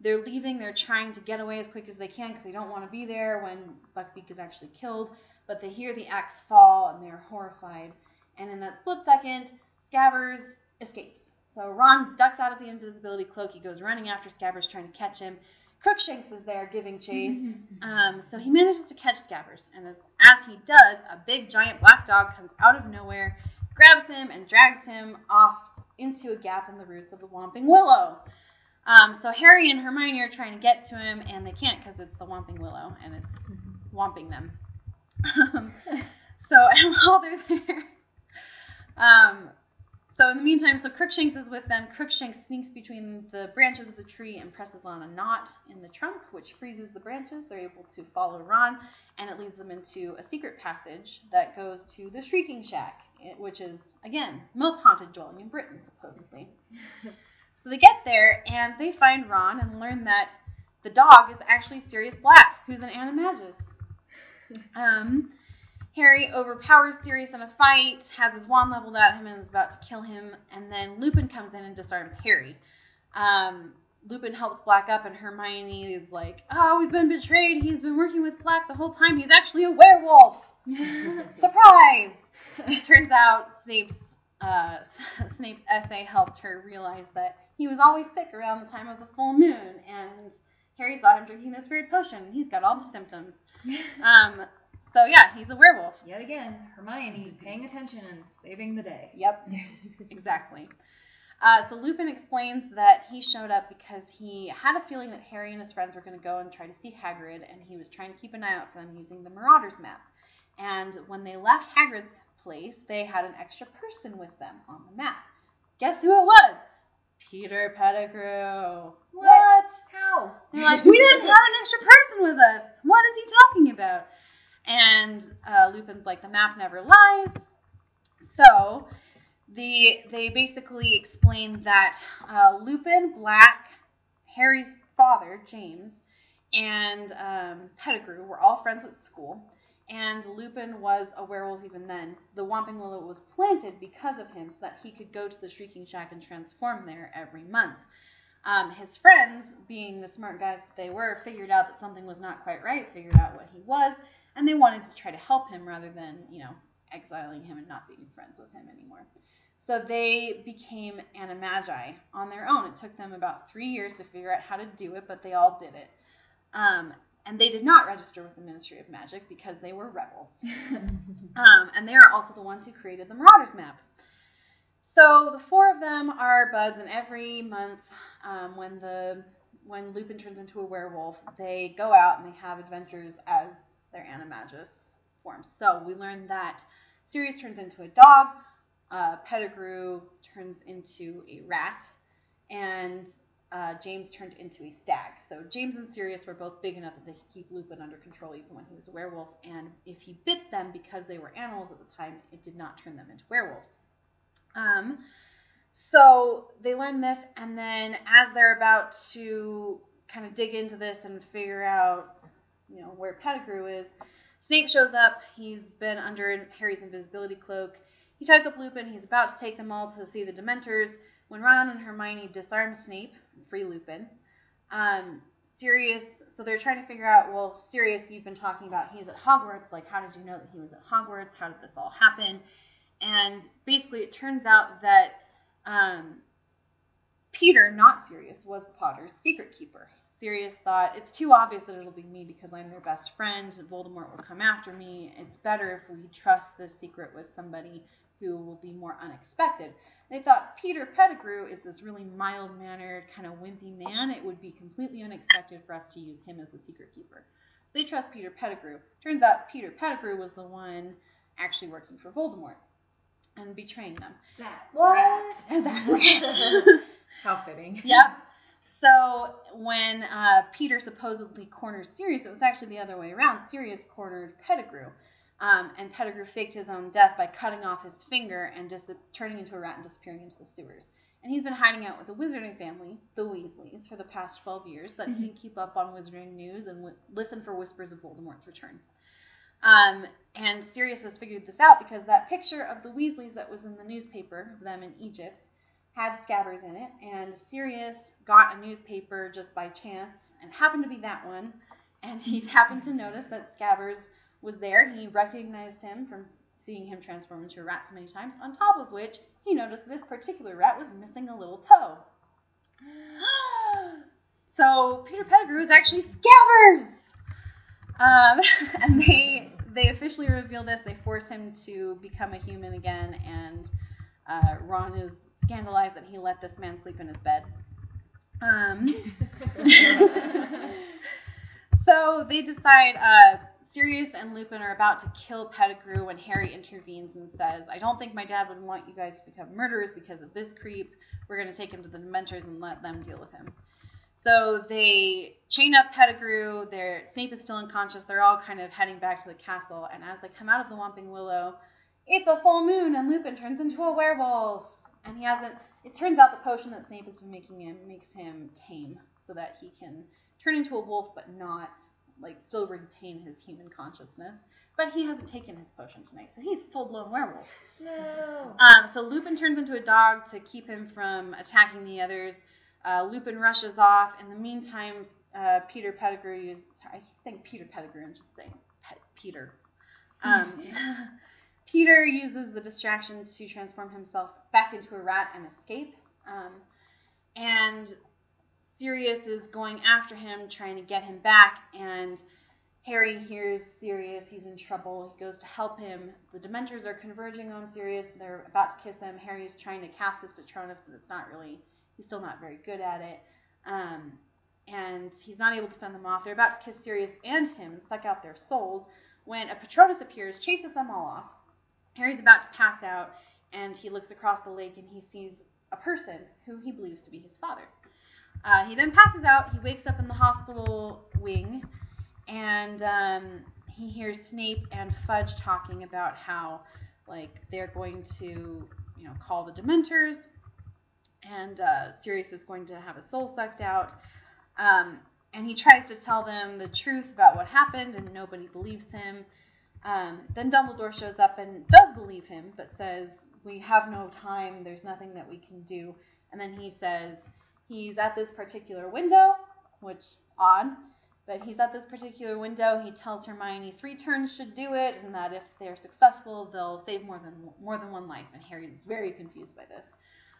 they're leaving. They're trying to get away as quick as they can because they don't want to be there when Buckbeak is actually killed. But they hear the axe fall and they're horrified. And in that split second, Scabbers escapes. So Ron ducks out of the invisibility cloak. He goes running after Scabbers, trying to catch him. Crookshanks is there giving chase. Um, so he manages to catch Scabbers. And as, as he does, a big giant black dog comes out of nowhere, grabs him, and drags him off into a gap in the roots of the Whomping Willow. Um, so Harry and Hermione are trying to get to him, and they can't because it's the Whomping Willow, and it's whomping them. Um, so and while they're there, um, so in the meantime, so Crookshanks is with them. Crookshanks sneaks between the branches of the tree and presses on a knot in the trunk, which freezes the branches. They're able to follow Ron, and it leads them into a secret passage that goes to the Shrieking Shack, which is again most haunted dwelling in Britain, supposedly. So they get there and they find Ron and learn that the dog is actually Sirius Black, who's an animagus. Um, Harry overpowers Sirius in a fight, has his wand leveled at him, and is about to kill him. And then Lupin comes in and disarms Harry. Um, Lupin helps Black up, and Hermione is like, "Oh, we've been betrayed. He's been working with Black the whole time. He's actually a werewolf. Surprise!" It Turns out Snape's uh, Snape's essay helped her realize that he was always sick around the time of the full moon, and Harry saw him drinking this weird potion. He's got all the symptoms. Um, so yeah, he's a werewolf. Yet again, Hermione paying attention and saving the day. Yep, exactly. Uh, so Lupin explains that he showed up because he had a feeling that Harry and his friends were going to go and try to see Hagrid, and he was trying to keep an eye out for them using the Marauders map. And when they left Hagrid's place, they had an extra person with them on the map. Guess who it was? Peter Pettigrew. What? How? They're like, we didn't have an extra person with us. What is he talking about? And uh, Lupin's like, the map never lies. So the they basically explain that uh, Lupin, Black, Harry's father, James, and um, Pettigrew were all friends at school. And Lupin was a werewolf even then. The Whomping Willow was planted because of him so that he could go to the Shrieking Shack and transform there every month. Um, his friends, being the smart guys that they were, figured out that something was not quite right, figured out what he was, and they wanted to try to help him rather than, you know, exiling him and not being friends with him anymore. So they became animagi on their own. It took them about three years to figure out how to do it, but they all did it. Um, and they did not register with the Ministry of Magic because they were rebels. um, and they are also the ones who created the Marauders map. So the four of them are buds, and every month um, when the when Lupin turns into a werewolf, they go out and they have adventures as their animagus forms. So we learn that Sirius turns into a dog, uh, Pettigrew turns into a rat, and uh, James turned into a stag. So James and Sirius were both big enough that they could keep Lupin under control even when he was a werewolf. And if he bit them because they were animals at the time, it did not turn them into werewolves. Um, so they learn this, and then as they're about to kind of dig into this and figure out, you know, where Pettigrew is, Snape shows up. He's been under Harry's invisibility cloak. He ties up Lupin. He's about to take them all to see the Dementors when Ron and Hermione disarm Snape free Lupin. Um, Sirius, so they're trying to figure out, well, Sirius, you've been talking about he's at Hogwarts. Like, how did you know that he was at Hogwarts? How did this all happen? And basically, it turns out that um, Peter, not Sirius, was the Potter's secret keeper. Sirius thought it's too obvious that it'll be me because I'm their best friend. Voldemort will come after me. It's better if we trust this secret with somebody who will be more unexpected. They thought Peter Pettigrew is this really mild mannered, kind of wimpy man. It would be completely unexpected for us to use him as the secret keeper. So they trust Peter Pettigrew. Turns out Peter Pettigrew was the one actually working for Voldemort and betraying them. That What? rat. that rat. How fitting. Yep. So when uh, Peter supposedly corners Sirius, it was actually the other way around. Sirius cornered Pettigrew. Um, and Pettigrew faked his own death by cutting off his finger and dis- turning into a rat and disappearing into the sewers. And he's been hiding out with the wizarding family, the Weasleys, for the past 12 years, so that he can keep up on wizarding news and w- listen for whispers of Voldemort's return. Um, and Sirius has figured this out because that picture of the Weasleys that was in the newspaper of them in Egypt had Scabbers in it, and Sirius got a newspaper just by chance and happened to be that one. And he happened to notice that Scabbers was there. He recognized him from seeing him transform into a rat so many times. On top of which, he noticed this particular rat was missing a little toe. so Peter Pettigrew is actually Scabbers. Um, and they they officially reveal this. They force him to become a human again, and uh, Ron is scandalized that he let this man sleep in his bed. Um, so they decide uh, Sirius and Lupin are about to kill Pettigrew when Harry intervenes and says, I don't think my dad would want you guys to become murderers because of this creep. We're going to take him to the Dementors and let them deal with him. So they chain up Pettigrew. Their Snape is still unconscious. They're all kind of heading back to the castle. And as they come out of the Whomping Willow, it's a full moon, and Lupin turns into a werewolf. And he hasn't. It turns out the potion that Snape has been making him makes him tame, so that he can turn into a wolf, but not like still retain his human consciousness. But he hasn't taken his potion tonight, so he's full blown werewolf. No. Um, so Lupin turns into a dog to keep him from attacking the others. Uh, Lupin rushes off. In the meantime, uh, Peter Pettigrew uses. Sorry, I keep saying Peter Pettigrew. I'm just saying Pet- Peter. Um, Peter uses the distraction to transform himself back into a rat and escape. Um, and Sirius is going after him, trying to get him back. And Harry hears Sirius. He's in trouble. He goes to help him. The Dementors are converging on Sirius. They're about to kiss him. Harry is trying to cast his Patronus, but it's not really. He's still not very good at it. Um, and he's not able to fend them off. They're about to kiss Sirius and him, suck out their souls, when a Patronus appears, chases them all off. Harry's about to pass out, and he looks across the lake and he sees a person who he believes to be his father. Uh, he then passes out. He wakes up in the hospital wing, and um, he hears Snape and Fudge talking about how, like, they're going to, you know, call the Dementors, and uh, Sirius is going to have his soul sucked out. Um, and he tries to tell them the truth about what happened, and nobody believes him. Um, then Dumbledore shows up and does believe him, but says, We have no time, there's nothing that we can do. And then he says, He's at this particular window, which odd, but he's at this particular window. He tells Hermione three turns should do it, and that if they're successful, they'll save more than more than one life. And Harry is very confused by this.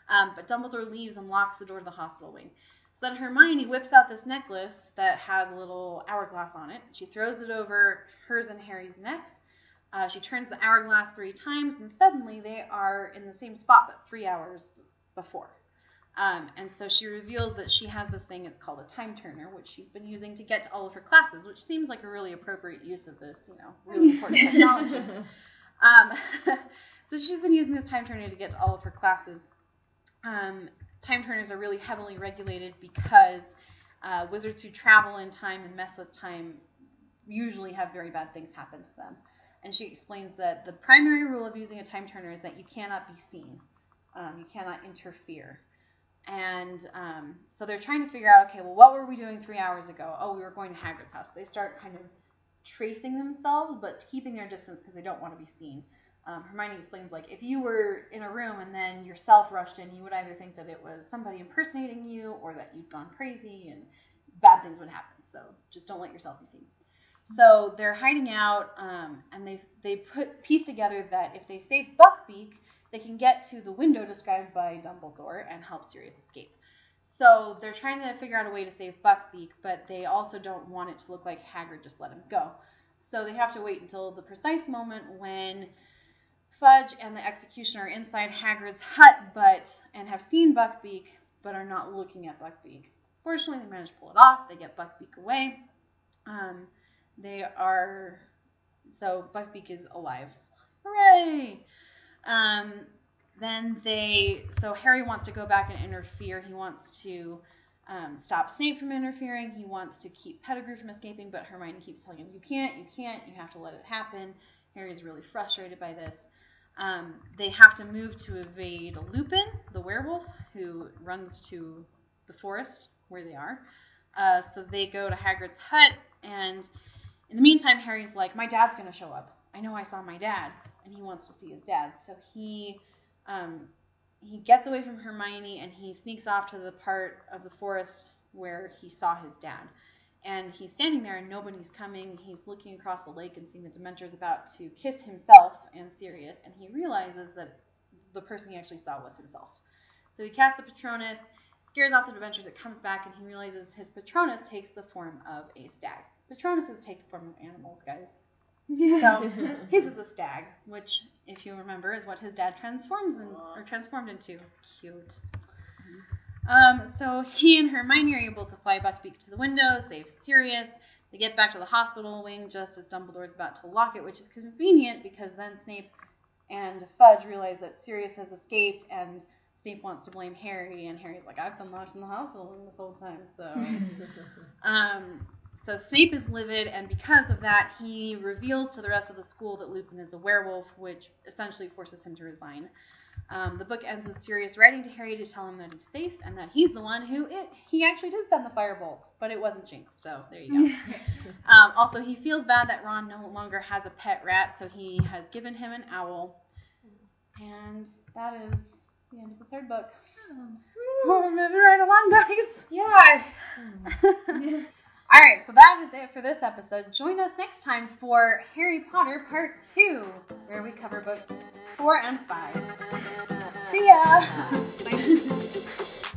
Um, but Dumbledore leaves and locks the door to the hospital wing. So then Hermione whips out this necklace that has a little hourglass on it. She throws it over hers and Harry's necks. Uh, she turns the hourglass three times, and suddenly they are in the same spot, but three hours before. Um, and so she reveals that she has this thing, it's called a time turner, which she's been using to get to all of her classes, which seems like a really appropriate use of this, you know, really important technology. Um, so she's been using this time turner to get to all of her classes. Um, time turners are really heavily regulated because uh, wizards who travel in time and mess with time usually have very bad things happen to them. And she explains that the primary rule of using a time turner is that you cannot be seen, um, you cannot interfere. And um, so they're trying to figure out, okay, well, what were we doing three hours ago? Oh, we were going to Hagrid's house. They start kind of tracing themselves, but keeping their distance because they don't want to be seen. Um, Hermione explains, like, if you were in a room and then yourself rushed in, you would either think that it was somebody impersonating you or that you'd gone crazy and bad things would happen. So just don't let yourself be seen. So they're hiding out, um, and they they put piece together that if they save Buckbeak, they can get to the window described by Dumbledore and help Sirius escape. So they're trying to figure out a way to save Buckbeak, but they also don't want it to look like Hagrid just let him go. So they have to wait until the precise moment when Fudge and the executioner are inside Hagrid's hut, but and have seen Buckbeak, but are not looking at Buckbeak. Fortunately, they manage to pull it off. They get Buckbeak away. Um, they are so Buckbeak is alive. Hooray! Um, then they so Harry wants to go back and interfere. He wants to um, stop Snape from interfering. He wants to keep Pettigrew from escaping, but Hermione keeps telling him, "You can't, you can't. You have to let it happen." Harry's really frustrated by this. Um, they have to move to evade Lupin, the werewolf, who runs to the forest where they are. Uh, so they go to Hagrid's hut, and in the meantime, Harry's like, "My dad's gonna show up. I know I saw my dad, and he wants to see his dad." So he um, he gets away from Hermione and he sneaks off to the part of the forest where he saw his dad. And he's standing there and nobody's coming. He's looking across the lake and seeing the Dementor's about to kiss himself and Sirius, and he realizes that the person he actually saw was himself. So he casts the Patronus, scares off the Dementors, it comes back, and he realizes his Patronus takes the form of a stag. Patronuses take the form of animals, guys. So his is a stag, which, if you remember, is what his dad transforms in, or transformed into. Cute. Um, so he and Hermione are able to fly Buckbeak to the window, save Sirius. They get back to the hospital wing just as Dumbledore is about to lock it, which is convenient because then Snape and Fudge realize that Sirius has escaped and Snape wants to blame Harry, and Harry's like, I've been locked in the hospital this whole time, so. um, so Snape is livid, and because of that, he reveals to the rest of the school that Lupin is a werewolf, which essentially forces him to resign. Um, the book ends with Sirius writing to Harry to tell him that he's safe and that he's the one who it, he actually did send the firebolt, but it wasn't Jinx, so there you go. um, also, he feels bad that Ron no longer has a pet rat, so he has given him an owl. And that is the end of the third book. Oh, we're moving right along, guys. Yeah. All right, so that is it for this episode. Join us next time for Harry Potter Part 2, where we cover books 4 and 5. See ya!